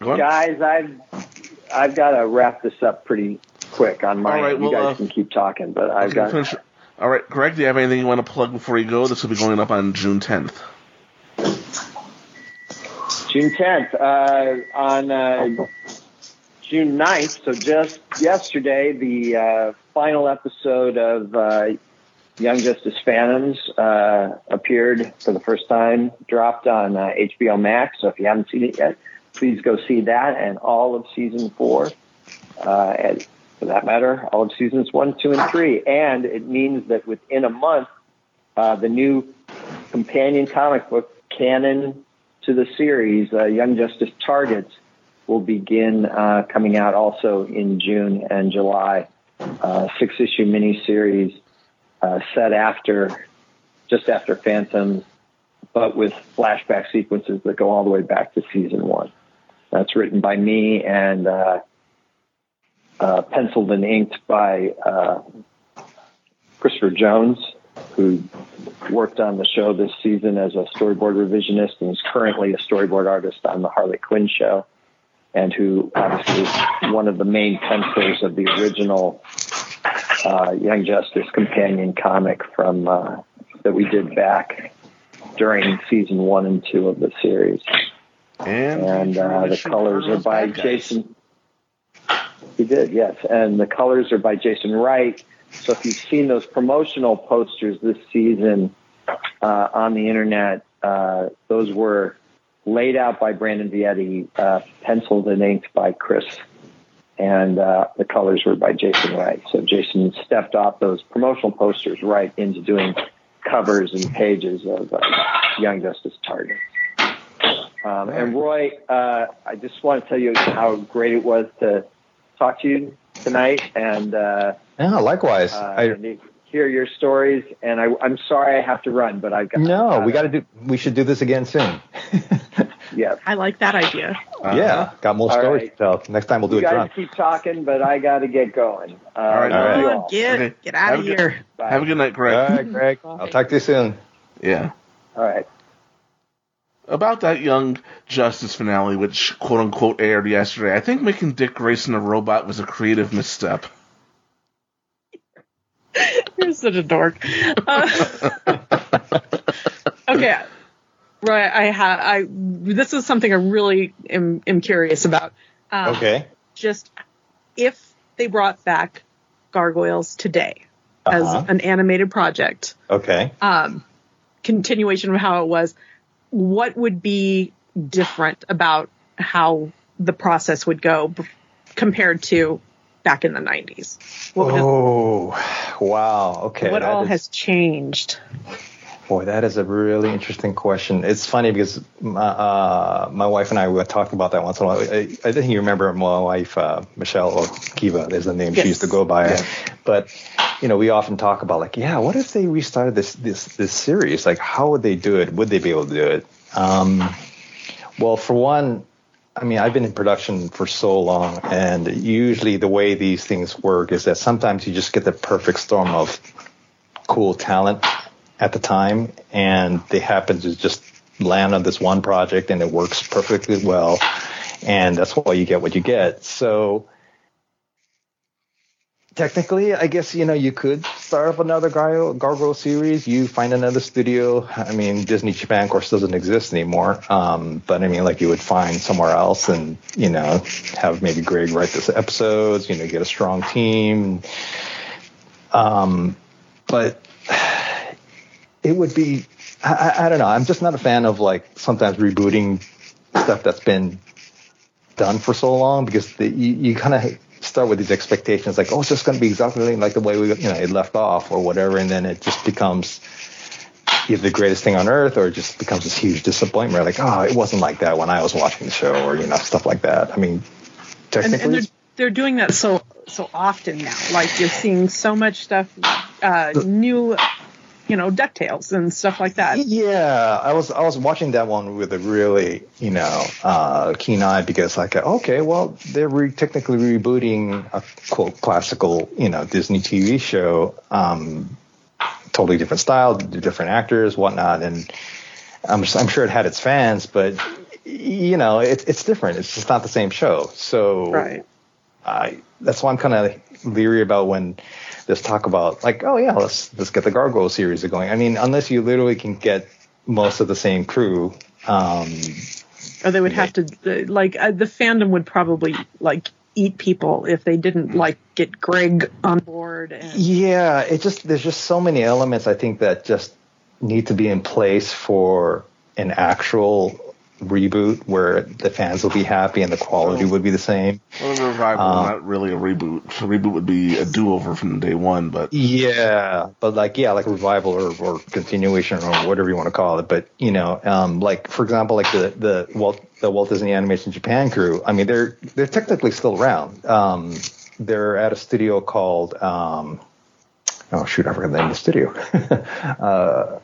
S8: Guys, I've I've got to wrap this up pretty quick on my.
S6: All right,
S8: you guys
S6: uh,
S8: can keep talking, but I've got.
S6: finish- All right, Greg, do you have anything you want to plug before you go? This will be going up on June 10th.
S8: June 10th. Uh, on uh, June 9th, so just yesterday, the uh, final episode of uh, Young Justice Phantoms uh, appeared for the first time, dropped on uh, HBO Max. So if you haven't seen it yet, please go see that and all of season four. Uh, and for that matter, all of seasons one, two, and three. And it means that within a month, uh, the new companion comic book canon to the series, uh, Young Justice Targets, will begin uh, coming out also in June and July. Uh, six issue miniseries uh, set after just after Phantoms, but with flashback sequences that go all the way back to season one. That's written by me and uh, uh, penciled and inked by uh, Christopher Jones, who worked on the show this season as a storyboard revisionist and is currently a storyboard artist on the Harley Quinn show, and who obviously is one of the main pencilers of the original uh, Young Justice companion comic from uh, that we did back during season one and two of the series.
S6: And,
S8: And uh, the colors are by Jason. He did, yes, and the colors are by Jason Wright. So if you've seen those promotional posters this season uh, on the internet, uh, those were laid out by Brandon Vietti, uh, penciled and inked by Chris, and uh, the colors were by Jason Wright. So Jason stepped off those promotional posters right into doing covers and pages of uh, Young Justice Target. Um, and Roy, uh, I just want to tell you how great it was to talk to you tonight and uh,
S9: Yeah, likewise.
S8: uh,
S9: I,
S8: hear your stories. And I, I'm sorry I have to run, but I've got
S9: no, we got to do. We should do this again soon. (laughs)
S8: yeah.
S10: I like that idea.
S9: yeah, got more stories
S8: right.
S9: to tell. Next time we'll do
S8: You
S9: it
S8: guys
S9: drunk.
S8: keep talking, but I got to get going. Uh,
S6: All right,
S8: love
S6: all
S8: you
S6: right.
S8: all.
S10: Get
S6: Okay.
S10: get out
S6: Have
S10: of
S6: a good-
S10: here.
S6: Have a good night, Greg.
S9: All right, Greg. I'll talk to you soon.
S6: Yeah.
S8: All right.
S6: About that Young Justice finale, which quote unquote aired yesterday, I think making Dick Grayson a robot was a creative misstep. (laughs)
S10: You're such a dork. Uh, (laughs) okay, right. I have. I this is something I really am, am curious about. Um,
S9: Okay.
S10: Just if they brought back gargoyles today as
S9: Uh-huh.
S10: an animated project,
S9: Okay.
S10: um, continuation of how it was, what would be different about how the process would go b- compared to back in the 90s? What, would
S9: Oh, wow. Okay.
S10: what all
S9: is-
S10: has changed?
S9: Boy, that is a really interesting question. It's funny because my, uh, my wife and I were talking about that once in a while. I, I think you remember my wife, uh, Michelle or Kiva, is the name
S10: Yes.
S9: she used to go by. But you know, we often talk about like, yeah, what if they restarted this this this series? Like, how would they do it? Would they be able to do it? Um, well, for one, I mean, I've been in production for so long, and usually the way these things work is that sometimes you just get the perfect storm of cool talent at the time, and they happen to just land on this one project, and it works perfectly well, and that's why you get what you get. So technically, I guess you know you could start up another Gargoyle, Gargoyle series. You find another studio. I mean, Disney Japan, of course, doesn't exist anymore. Um, but I mean, like you would find somewhere else, and you know, have maybe Greg write this episodes. You know, get a strong team. Um, but it would be. I, I- I don't know. I'm just not a fan of like sometimes rebooting stuff that's been done for so long because the, you, you kind of start with these expectations like, oh, it's just going to be exactly like the way we, you know, it left off or whatever, and then it just becomes either the greatest thing on earth or it just becomes this huge disappointment. Like, oh, it wasn't like that when I was watching the show, or you know, stuff like that. I mean,
S10: and,
S9: technically,
S10: and they're, they're doing that so so often now. Like you're seeing so much stuff, uh, new, you know, Ducktales and stuff like that.
S9: Yeah, I was I was watching that one with a really you know uh, keen eye because like okay, well they're re- technically rebooting a quote classical you know Disney TV show, um, totally different style, different actors, whatnot, and I'm I'm sure it had its fans, but you know it's it's different. It's just not the same show. So
S10: Right.
S9: I that's why I'm kind of leery about when there's talk about like, oh yeah, let's let's get the Gargoyle series going. I mean, unless you literally can get most of the same crew. Um,
S10: Or they would have to uh, like uh, the fandom would probably like eat people if they didn't like get Greg on board. And
S9: yeah, it just there's just so many elements I think that just need to be in place for an actual reboot where the fans will be happy and the quality would be the same.
S6: Well, a revival,
S9: Um,
S6: not really a reboot. A reboot would be a do-over from day one, but
S9: Yeah, but like yeah, like a revival or, or continuation or whatever you want to call it. But you know, um, like for example, like the the Walt the Walt Disney Animation Japan crew. I mean, they're they're technically still around. Um, they're at a studio called um, oh shoot, I forgot the name of the studio. (laughs) uh,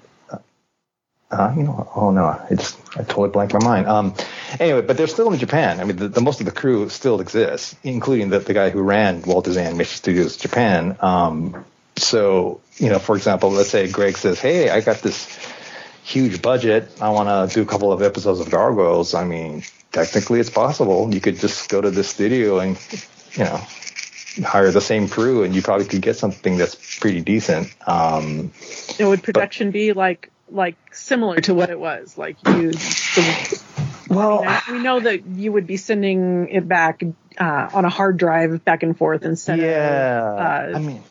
S9: Uh, you know, oh no, it's I totally blanked my mind. Um, anyway, but they're still in Japan. I mean, the, the most of the crew still exists, including the, the guy who ran Walt Disney Animation Studios Japan. Um, so, you know, for example, let's say Greg says, "Hey, I got this huge budget. I want to do a couple of episodes of Gargoyles." I mean, technically, it's possible. You could just go to the studio and, you know, hire the same crew, and you probably could get something that's pretty decent. Um,
S10: And would production be like like similar to what it was? Like you, the,
S9: well,
S10: we know that you would be sending it back uh, on a hard drive back and forth instead
S9: yeah,
S10: of. Uh,
S9: I mean,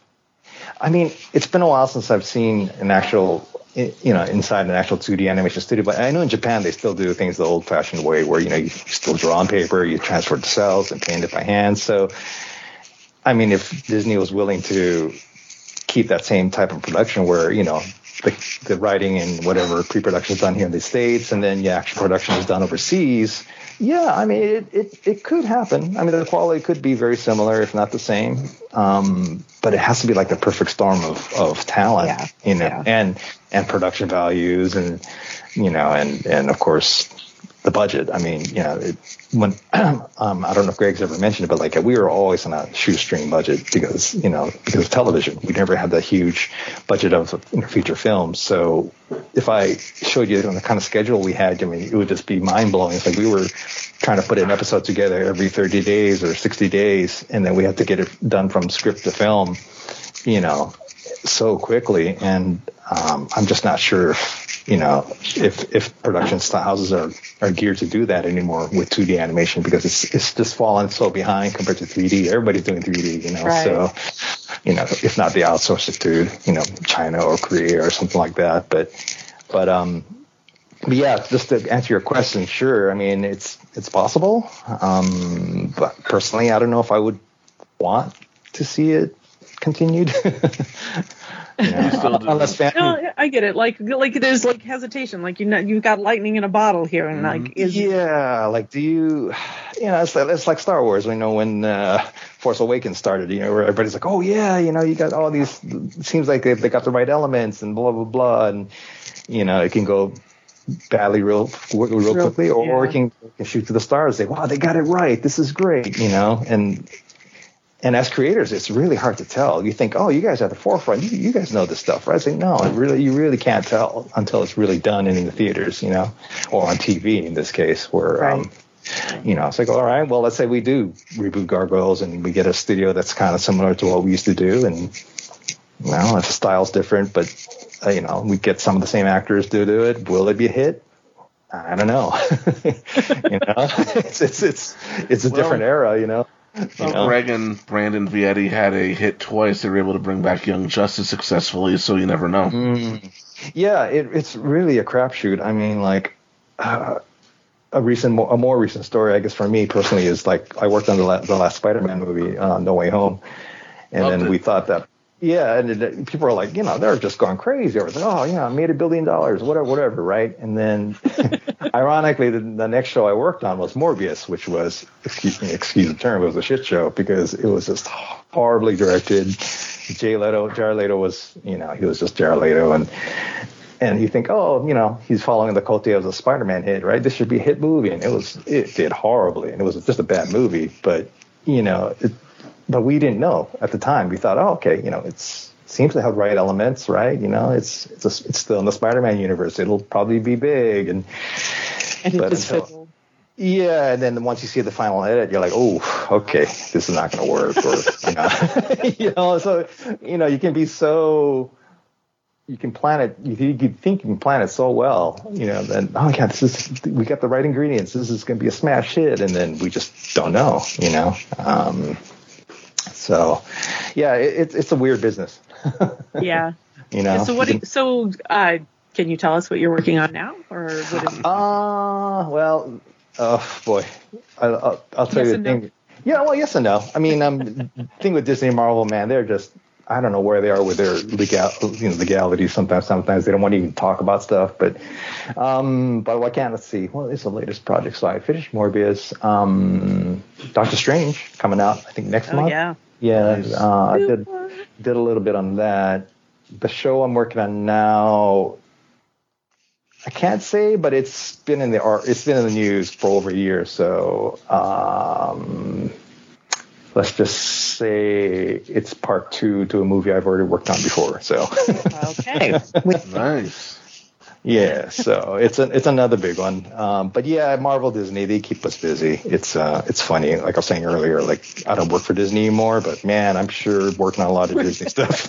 S9: I mean, it's been a while since I've seen an actual, you know, inside an actual 2D animation studio. But I know in Japan they still do things the old-fashioned way, where you know you still draw on paper, you transfer to cels and paint it by hand. So, I mean, if Disney was willing to keep that same type of production, where you know the, the writing and whatever pre-production is done here in the states, and then the actual production is done overseas. Yeah, I mean, it, it, it could happen. I mean, the quality could be very similar, if not the same. Um, but it has to be like the perfect storm of, of talent,
S10: Yeah,
S9: you know,
S10: yeah.
S9: and and production values, and you know, and and of course the budget. I mean, you know, it, when (clears throat) um, I don't know if Greg's ever mentioned it, but like we were always on a shoestring budget because you know because of television, we never had that huge budget of feature films. So if I showed you the kind of schedule we had, I mean, it would just be mind blowing. It's like we were trying to put an episode together every 30 days or 60 days, and then we had to get it done from script to film, you know, so quickly. And um, I'm just not sure, if, you know, if if production houses are, are geared to do that anymore with 2D animation because it's it's just fallen so behind compared to 3D. Everybody's doing 3D, you know,
S10: Right.
S9: so you know, if not they outsource it to you know China or Korea or something like that. But but um, but yeah, just to answer your question, sure. I mean, it's it's possible. Um, but personally, I don't know if I would want to see it continued. (laughs) You know, unless fan-
S10: no, I get it. Like like there's like hesitation. Like you know you've got lightning in a bottle here, and like is
S9: yeah, like do you, you know, it's like, it's like Star Wars. We know when uh, Force Awakens started, you know, where everybody's like, oh yeah, you know, you got all these. It seems like they they got the right elements and blah blah blah, and you know, it can go badly real real,
S10: Real-
S9: quickly, or, or it can, it can shoot to the stars. Say, wow, they got it right. This is great, you know, and. And as creators, it's really hard to tell. You think, oh, you guys are at the forefront. You, you guys know this stuff, right? I say, no, it really, you really can't tell until it's really done in the theaters, you know, or on TV in this case, where, um, you know, it's like, all right, well, let's say we do reboot Gargoyles and we get a studio that's kind of similar to what we used to do, and well, if the style's different, but uh, you know, we get some of the same actors to do it. Will it be a hit? I don't know. (laughs) you know, (laughs) it's it's it's it's a
S6: Well-
S9: different era, you know. You know?
S6: Greg and Brandon Vietti had a hit twice. They were able to bring back Young Justice successfully, so you never know.
S9: Mm. Yeah, it, it's really a crapshoot. I mean, like uh, a recent, a more recent story, I guess for me personally, is like I worked on the, la- the last Spider-Man movie, uh, No Way Home, and
S6: Loved
S9: then
S6: it.
S9: we thought that. Yeah, and it, people are like, you know, they're just going crazy. Or like, oh, yeah, I made a billion dollars, whatever, whatever, right? And then, (laughs) ironically, the, the next show I worked on was Morbius, which was, excuse me, excuse the term, it was a shit show because it was just horribly directed. Jay Leto, Jared Leto was, you know, he was just Jared Leto, and and you think, oh, you know, he's following the coattails of the Spider-Man hit, right? This should be a hit movie, and it was, it did horribly, and it was just a bad movie. But you know, it, but we didn't know at the time. We thought, oh, okay, you know, it's seems to have right elements, right? You know, it's it's a, it's still in the Spider-Man universe. It'll probably be big, and
S10: and it
S9: but until- yeah, and then once you see the final edit, you're like, oh, okay, this is not going to work, or you know, (laughs) you know, so you know, you can be so, you can plan it, you, think- you think you can plan it so well, you know, then oh yeah, this is we got the right ingredients, this is going to be a smash hit, and then we just don't know, you know. Um, so, yeah, it, it's it's a weird business, (laughs)
S10: Yeah.
S9: you know.
S10: so what?
S9: You
S10: so uh, can you tell us what you're working on now, or would it?
S9: Uh, well, oh boy, I, I'll, I'll tell
S10: Yes
S9: you the
S10: no?
S9: thing. Yeah, well, yes and no. I mean, um, the (laughs) thing with Disney and Marvel, man, they're just I don't know where they are with their legal, you know, legalities. Sometimes, sometimes they don't want to even talk about stuff. But, um, but what can let's see? it's the latest project? So I finished Morbius, um, Doctor Strange coming out. I think next
S10: Oh
S9: month.
S10: yeah.
S9: Yeah, uh, I did did a little bit on that. The show I'm working on now, I can't say, but it's been in the art. It's been in the news for over a year. So um, let's just say it's part two to a movie I've already worked on before. So
S10: Okay. (laughs)
S6: Nice.
S9: Yeah, so it's a, it's another big one. Um, but yeah, Marvel Disney they keep us busy. It's uh, it's funny. Like I was saying earlier, like I don't work for Disney anymore, but man, I'm sure working on a lot of Disney (laughs) stuff.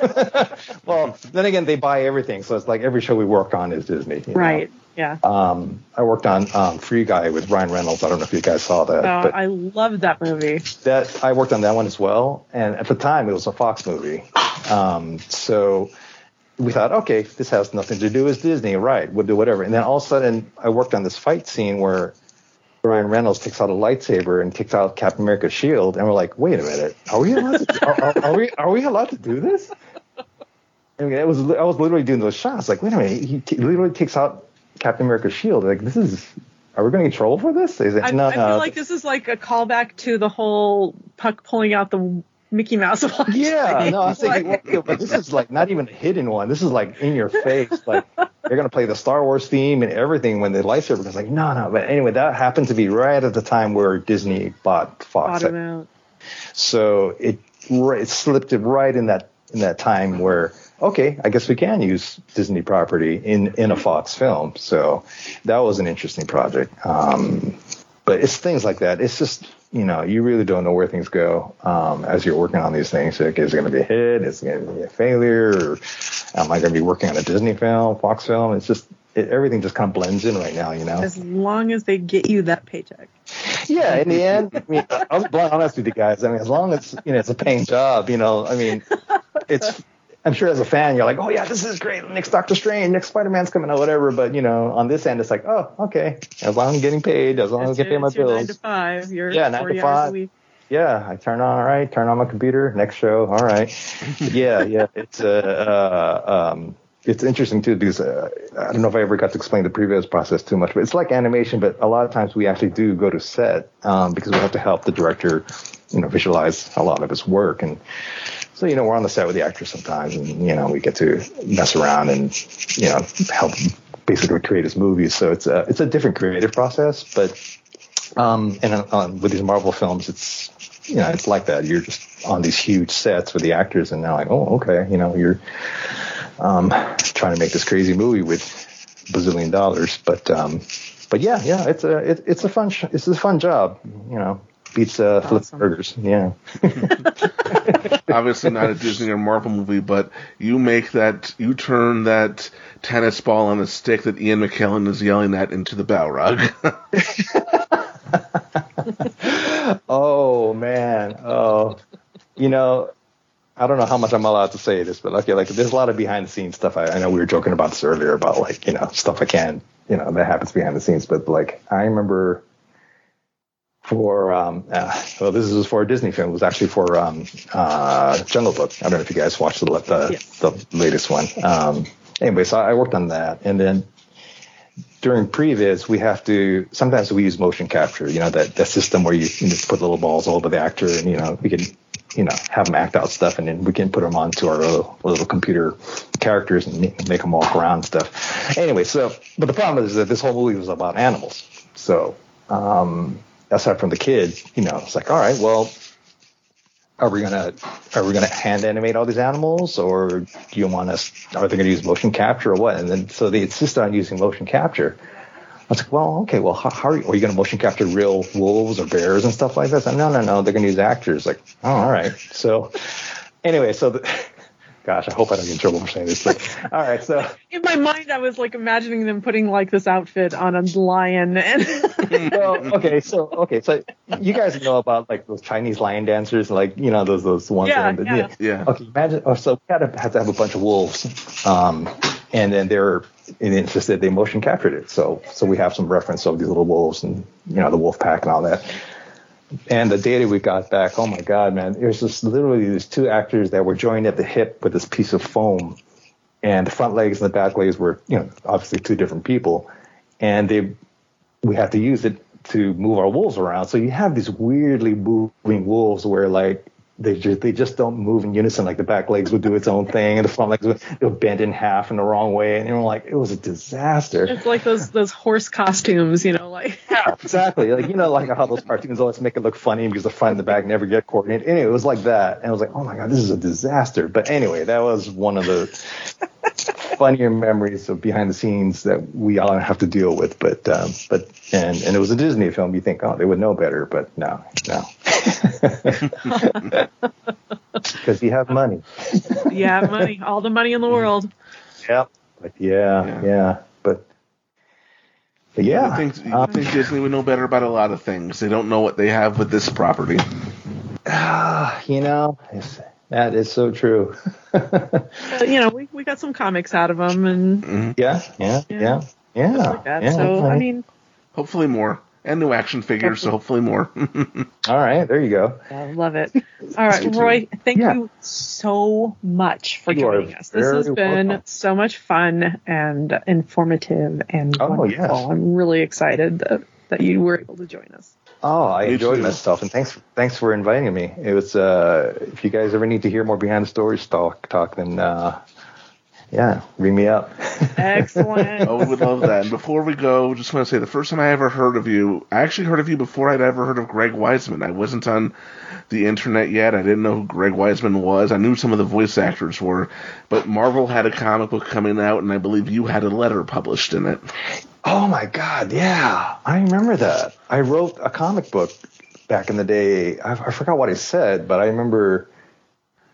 S9: (laughs) well, then again, they buy everything, so it's like every show we work on is Disney. you know?
S10: right. Yeah.
S9: Um, I worked on um, Free Guy with Ryan Reynolds. I don't know if you guys saw that,
S10: Oh,
S9: but
S10: I loved that movie.
S9: that I worked on that one as well. And at the time, it was a Fox movie. (sighs) Um, so we thought, okay, this has nothing to do with Disney, right? We'll do whatever. And then all of a sudden, I worked on this fight scene where Ryan Reynolds takes out a lightsaber and kicks out Captain America's shield, and we're like, wait a minute, are we allowed to? Are, are, are we are we allowed to do this? I mean, it was I was literally doing those shots. Like, wait a minute, he t- literally takes out Captain America's shield. Like, this is. Are we going to get trouble for this? He's like,
S10: I,
S9: no,
S10: I
S9: no.
S10: feel uh, like this is like a callback to the whole Puck pulling out the Mickey Mouse (laughs) watch.
S9: Yeah,
S10: thing.
S9: no, I was thinking,
S10: Like-
S9: well, but this is like not even a hidden one. This is like in your face. Like you're gonna play the Star Wars theme and everything when the lightsaber goes like, no, no. But anyway, that happened to be right at the time where Disney bought Fox.
S10: Bought out.
S9: So it it slipped it right in that in that time where okay, I guess we can use Disney property in in a Fox film. So that was an interesting project. Um, but it's things like that. It's just you know you really don't know where things go um, as you're working on these things. Like, is it going to be a hit? Is it going to be a failure? Or am I going to be working on a Disney film, Fox film? It's just it, everything just kind of blends in right now. You know.
S10: As long as they get you that paycheck.
S9: Yeah, in the end, I mean, I'll be blunt honest with you guys. I mean, as long as you know it's a paying job, you know, I mean, it's. I'm sure as a fan, you're like, oh yeah, this is great. Next Doctor Strange, next Spider Man's coming out, whatever. But you know, on this end, it's like, oh, okay. As long as I'm getting paid, as long as I can
S10: your,
S9: my
S10: your nine to five. You're
S9: Yeah, nine to
S10: 40 hours
S9: five.
S10: a week.
S9: Yeah, I turn on, all right, turn on my computer. Next show, all right. (laughs) yeah, yeah. It's uh, uh um, it's interesting too because uh, I don't know if I ever got to explain the previous process too much, but it's like animation, but a lot of times we actually do go to set um, because we have to help the director, you know, visualize a lot of his work and. So you know we're on the set with the actors sometimes, and you know we get to mess around and you know help basically create his movies. So it's a it's a different creative process, but um, and um, with these Marvel films, it's you know it's like that. You're just on these huge sets with the actors, and they're like, oh okay, you know you're um, trying to make this crazy movie with bazillion dollars, but um, but yeah, yeah, it's a it, it's a fun it's a fun job, you know. Beats uh, flip burgers, yeah. (laughs)
S6: Obviously not a Disney or Marvel movie, but you make that, you turn that tennis ball on a stick that Ian McKellen is yelling at into the Balrog. (laughs)
S9: oh man, oh, you know, I don't know how much I'm allowed to say this, but okay, like there's a lot of behind the scenes stuff. I, I know we were joking about this earlier about like you know stuff I can, you know, that happens behind the scenes. But like I remember for um, uh, well, this is for a Disney film. It was actually for um, uh, Jungle Book. I don't know if you guys watched the the, the latest one. Um, anyway, so I worked on that, and then during previs, we have to sometimes we use motion capture. You know that that system where you, you just put little balls all over the actor, and you know we can you know have them act out stuff, and then we can put them onto our little, little computer characters and make, make them walk around and stuff. Anyway, so but the problem is that this whole movie was about animals, so. Um, aside from the kid, you know, it's like, all right, well, are we gonna are we gonna hand animate all these animals, or do you want us? Are they gonna use motion capture or what? And then so they insisted on using motion capture. I was like, well, okay, well, how, how are, you, are you going to motion capture real wolves or bears and stuff like that? So, no, no, no, they're going to use actors. Like, oh, all right. So, anyway, so the, gosh, I hope I don't get in trouble for saying this. But (laughs) all right, so
S10: In my mind, I was like imagining them putting like this outfit on a lion and (laughs)
S9: well, okay, so okay, so you guys know about like those Chinese lion dancers, like you know those those ones.
S10: Yeah,
S9: that,
S10: yeah.
S6: yeah.
S9: Okay, imagine. Oh, so we had to have to have a bunch of wolves, um, and then they're and it's just that they motion captured it. So so we have some reference of these little wolves and you know the wolf pack and all that. And the data we got back, oh my god, man! It was just literally these two actors that were joined at the hip with this piece of foam, and the front legs and the back legs were you know obviously two different people, and they we had to use it to move our wolves around. So you have these weirdly moving wolves where like they just they just don't move in unison. Like the back legs would do its own thing, and the front legs would, bend in half in the wrong way, and you know, like it was a disaster.
S10: It's like those those horse costumes, you know, like
S9: yeah, exactly. Like you know, like how those cartoons always make it look funny because the front and the back never get coordinated. Anyway, it was like that, and I was like, oh my god, this is a disaster. But anyway, that was one of the funnier memories of behind the scenes that we all have to deal with. But um, but and and it was a Disney film. You think, oh, they would know better, but no, no. (laughs) Because you have money.
S10: yeah, money, all the money in the world.
S9: Yep. But yeah, yeah, yeah. But, but yeah.
S6: You think, you think Disney would know better about a lot of things. They don't know what they have with this property.
S9: Ah, (sighs) you know, that is so true.
S10: but, you know, we, we got some comics out of them, and
S6: mm-hmm.
S9: yeah, yeah, yeah, yeah.
S10: Like yeah so I mean,
S6: hopefully more and new action figures, so hopefully more. (laughs)
S9: All right, there you go.
S10: I love it. All right, Roy, thank yeah. you so much for
S9: you
S10: joining us. This has been welcome. so much fun and informative and
S9: oh,
S10: wonderful.
S9: Yes.
S10: I'm really excited that, that you were able to join us.
S9: Oh, I Me enjoyed too. myself, and thanks thanks for inviting me. It was uh, if you guys ever need to hear more behind the stories talk talk, then uh, yeah, ring me up.
S10: Excellent. (laughs)
S6: oh, we would love that. And before we go, just want to say the first time I ever heard of you, I actually heard of you before I'd ever heard of Greg Weisman. I wasn't on the internet yet. I didn't know who Greg Weisman was. I knew some of the voice actors were, but Marvel had a comic book coming out, and I believe you had a letter published in it.
S9: Oh my God, yeah, I remember that. I wrote a comic book back in the day. I, I forgot what I said, but I remember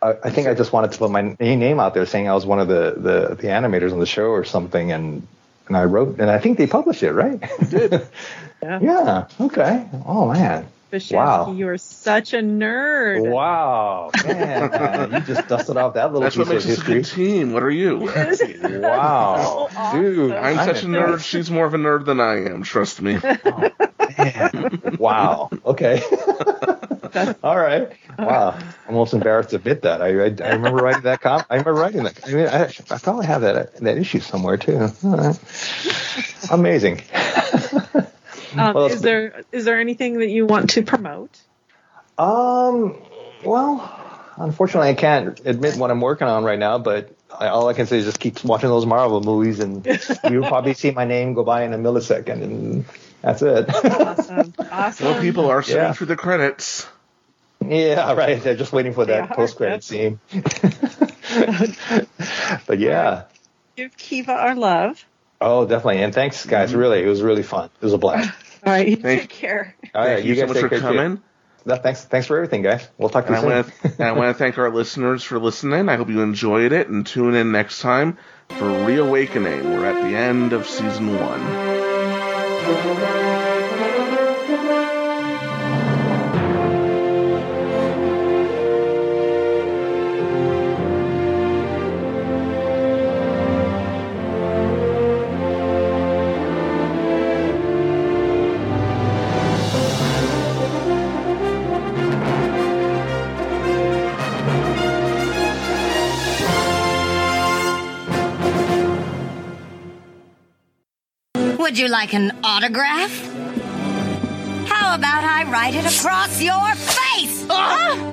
S9: I, think I just wanted to put my name out there, saying I was one of the, the, the animators on the show or something, and and I wrote, and I think they published it, right?
S6: did. (laughs)
S10: yeah.
S9: yeah. Okay. Oh man.
S10: Bishansky,
S9: wow.
S10: you are such a nerd.
S9: Wow, (laughs) man, you just dusted off that little
S6: That's
S9: piece
S6: what makes
S9: of
S6: us a good team. What are you? (laughs)
S9: wow,
S10: so awesome.
S9: dude,
S6: I'm,
S9: I'm
S6: such a nerd. She's more of a nerd than I am. Trust me.
S9: Oh, man. (laughs) wow. Okay. (laughs) All right. Wow. I'm almost embarrassed to admit that. I, I, I remember writing that com. I remember writing that. I mean, I, I probably have that that issue somewhere too. Amazing. (laughs)
S10: Um, well, is there is there anything that you want to promote?
S9: Um. Well, unfortunately, I can't admit what I'm working on right now. But I, all I can say is just keep watching those Marvel movies, and you'll probably see my name go by in a millisecond, and that's it.
S10: awesome. (laughs) Awesome.
S6: Well, people are sitting
S9: Yeah.
S6: through the credits.
S9: Yeah, right. They're just waiting for that post credit scene. (laughs) but yeah.
S10: Give Kiva our love.
S9: Oh, definitely. And thanks, guys. Mm-hmm. Really, it was really fun. It was a blast.
S10: All right. You
S6: Thank-
S10: take care.
S9: All right,
S6: Thank you,
S9: guys
S6: so much
S9: take
S6: for
S9: care, too.
S6: coming.
S9: No, thanks, thanks for everything, guys. We'll talk to
S6: And
S9: you
S6: I
S9: soon.
S6: want to and I want to (laughs) thank our listeners for listening. I hope you enjoyed it and tune in next time for Reawakening. We're at the end of season one. Thank you.
S2: Would you like an autograph? How about I write it across your face? Ah!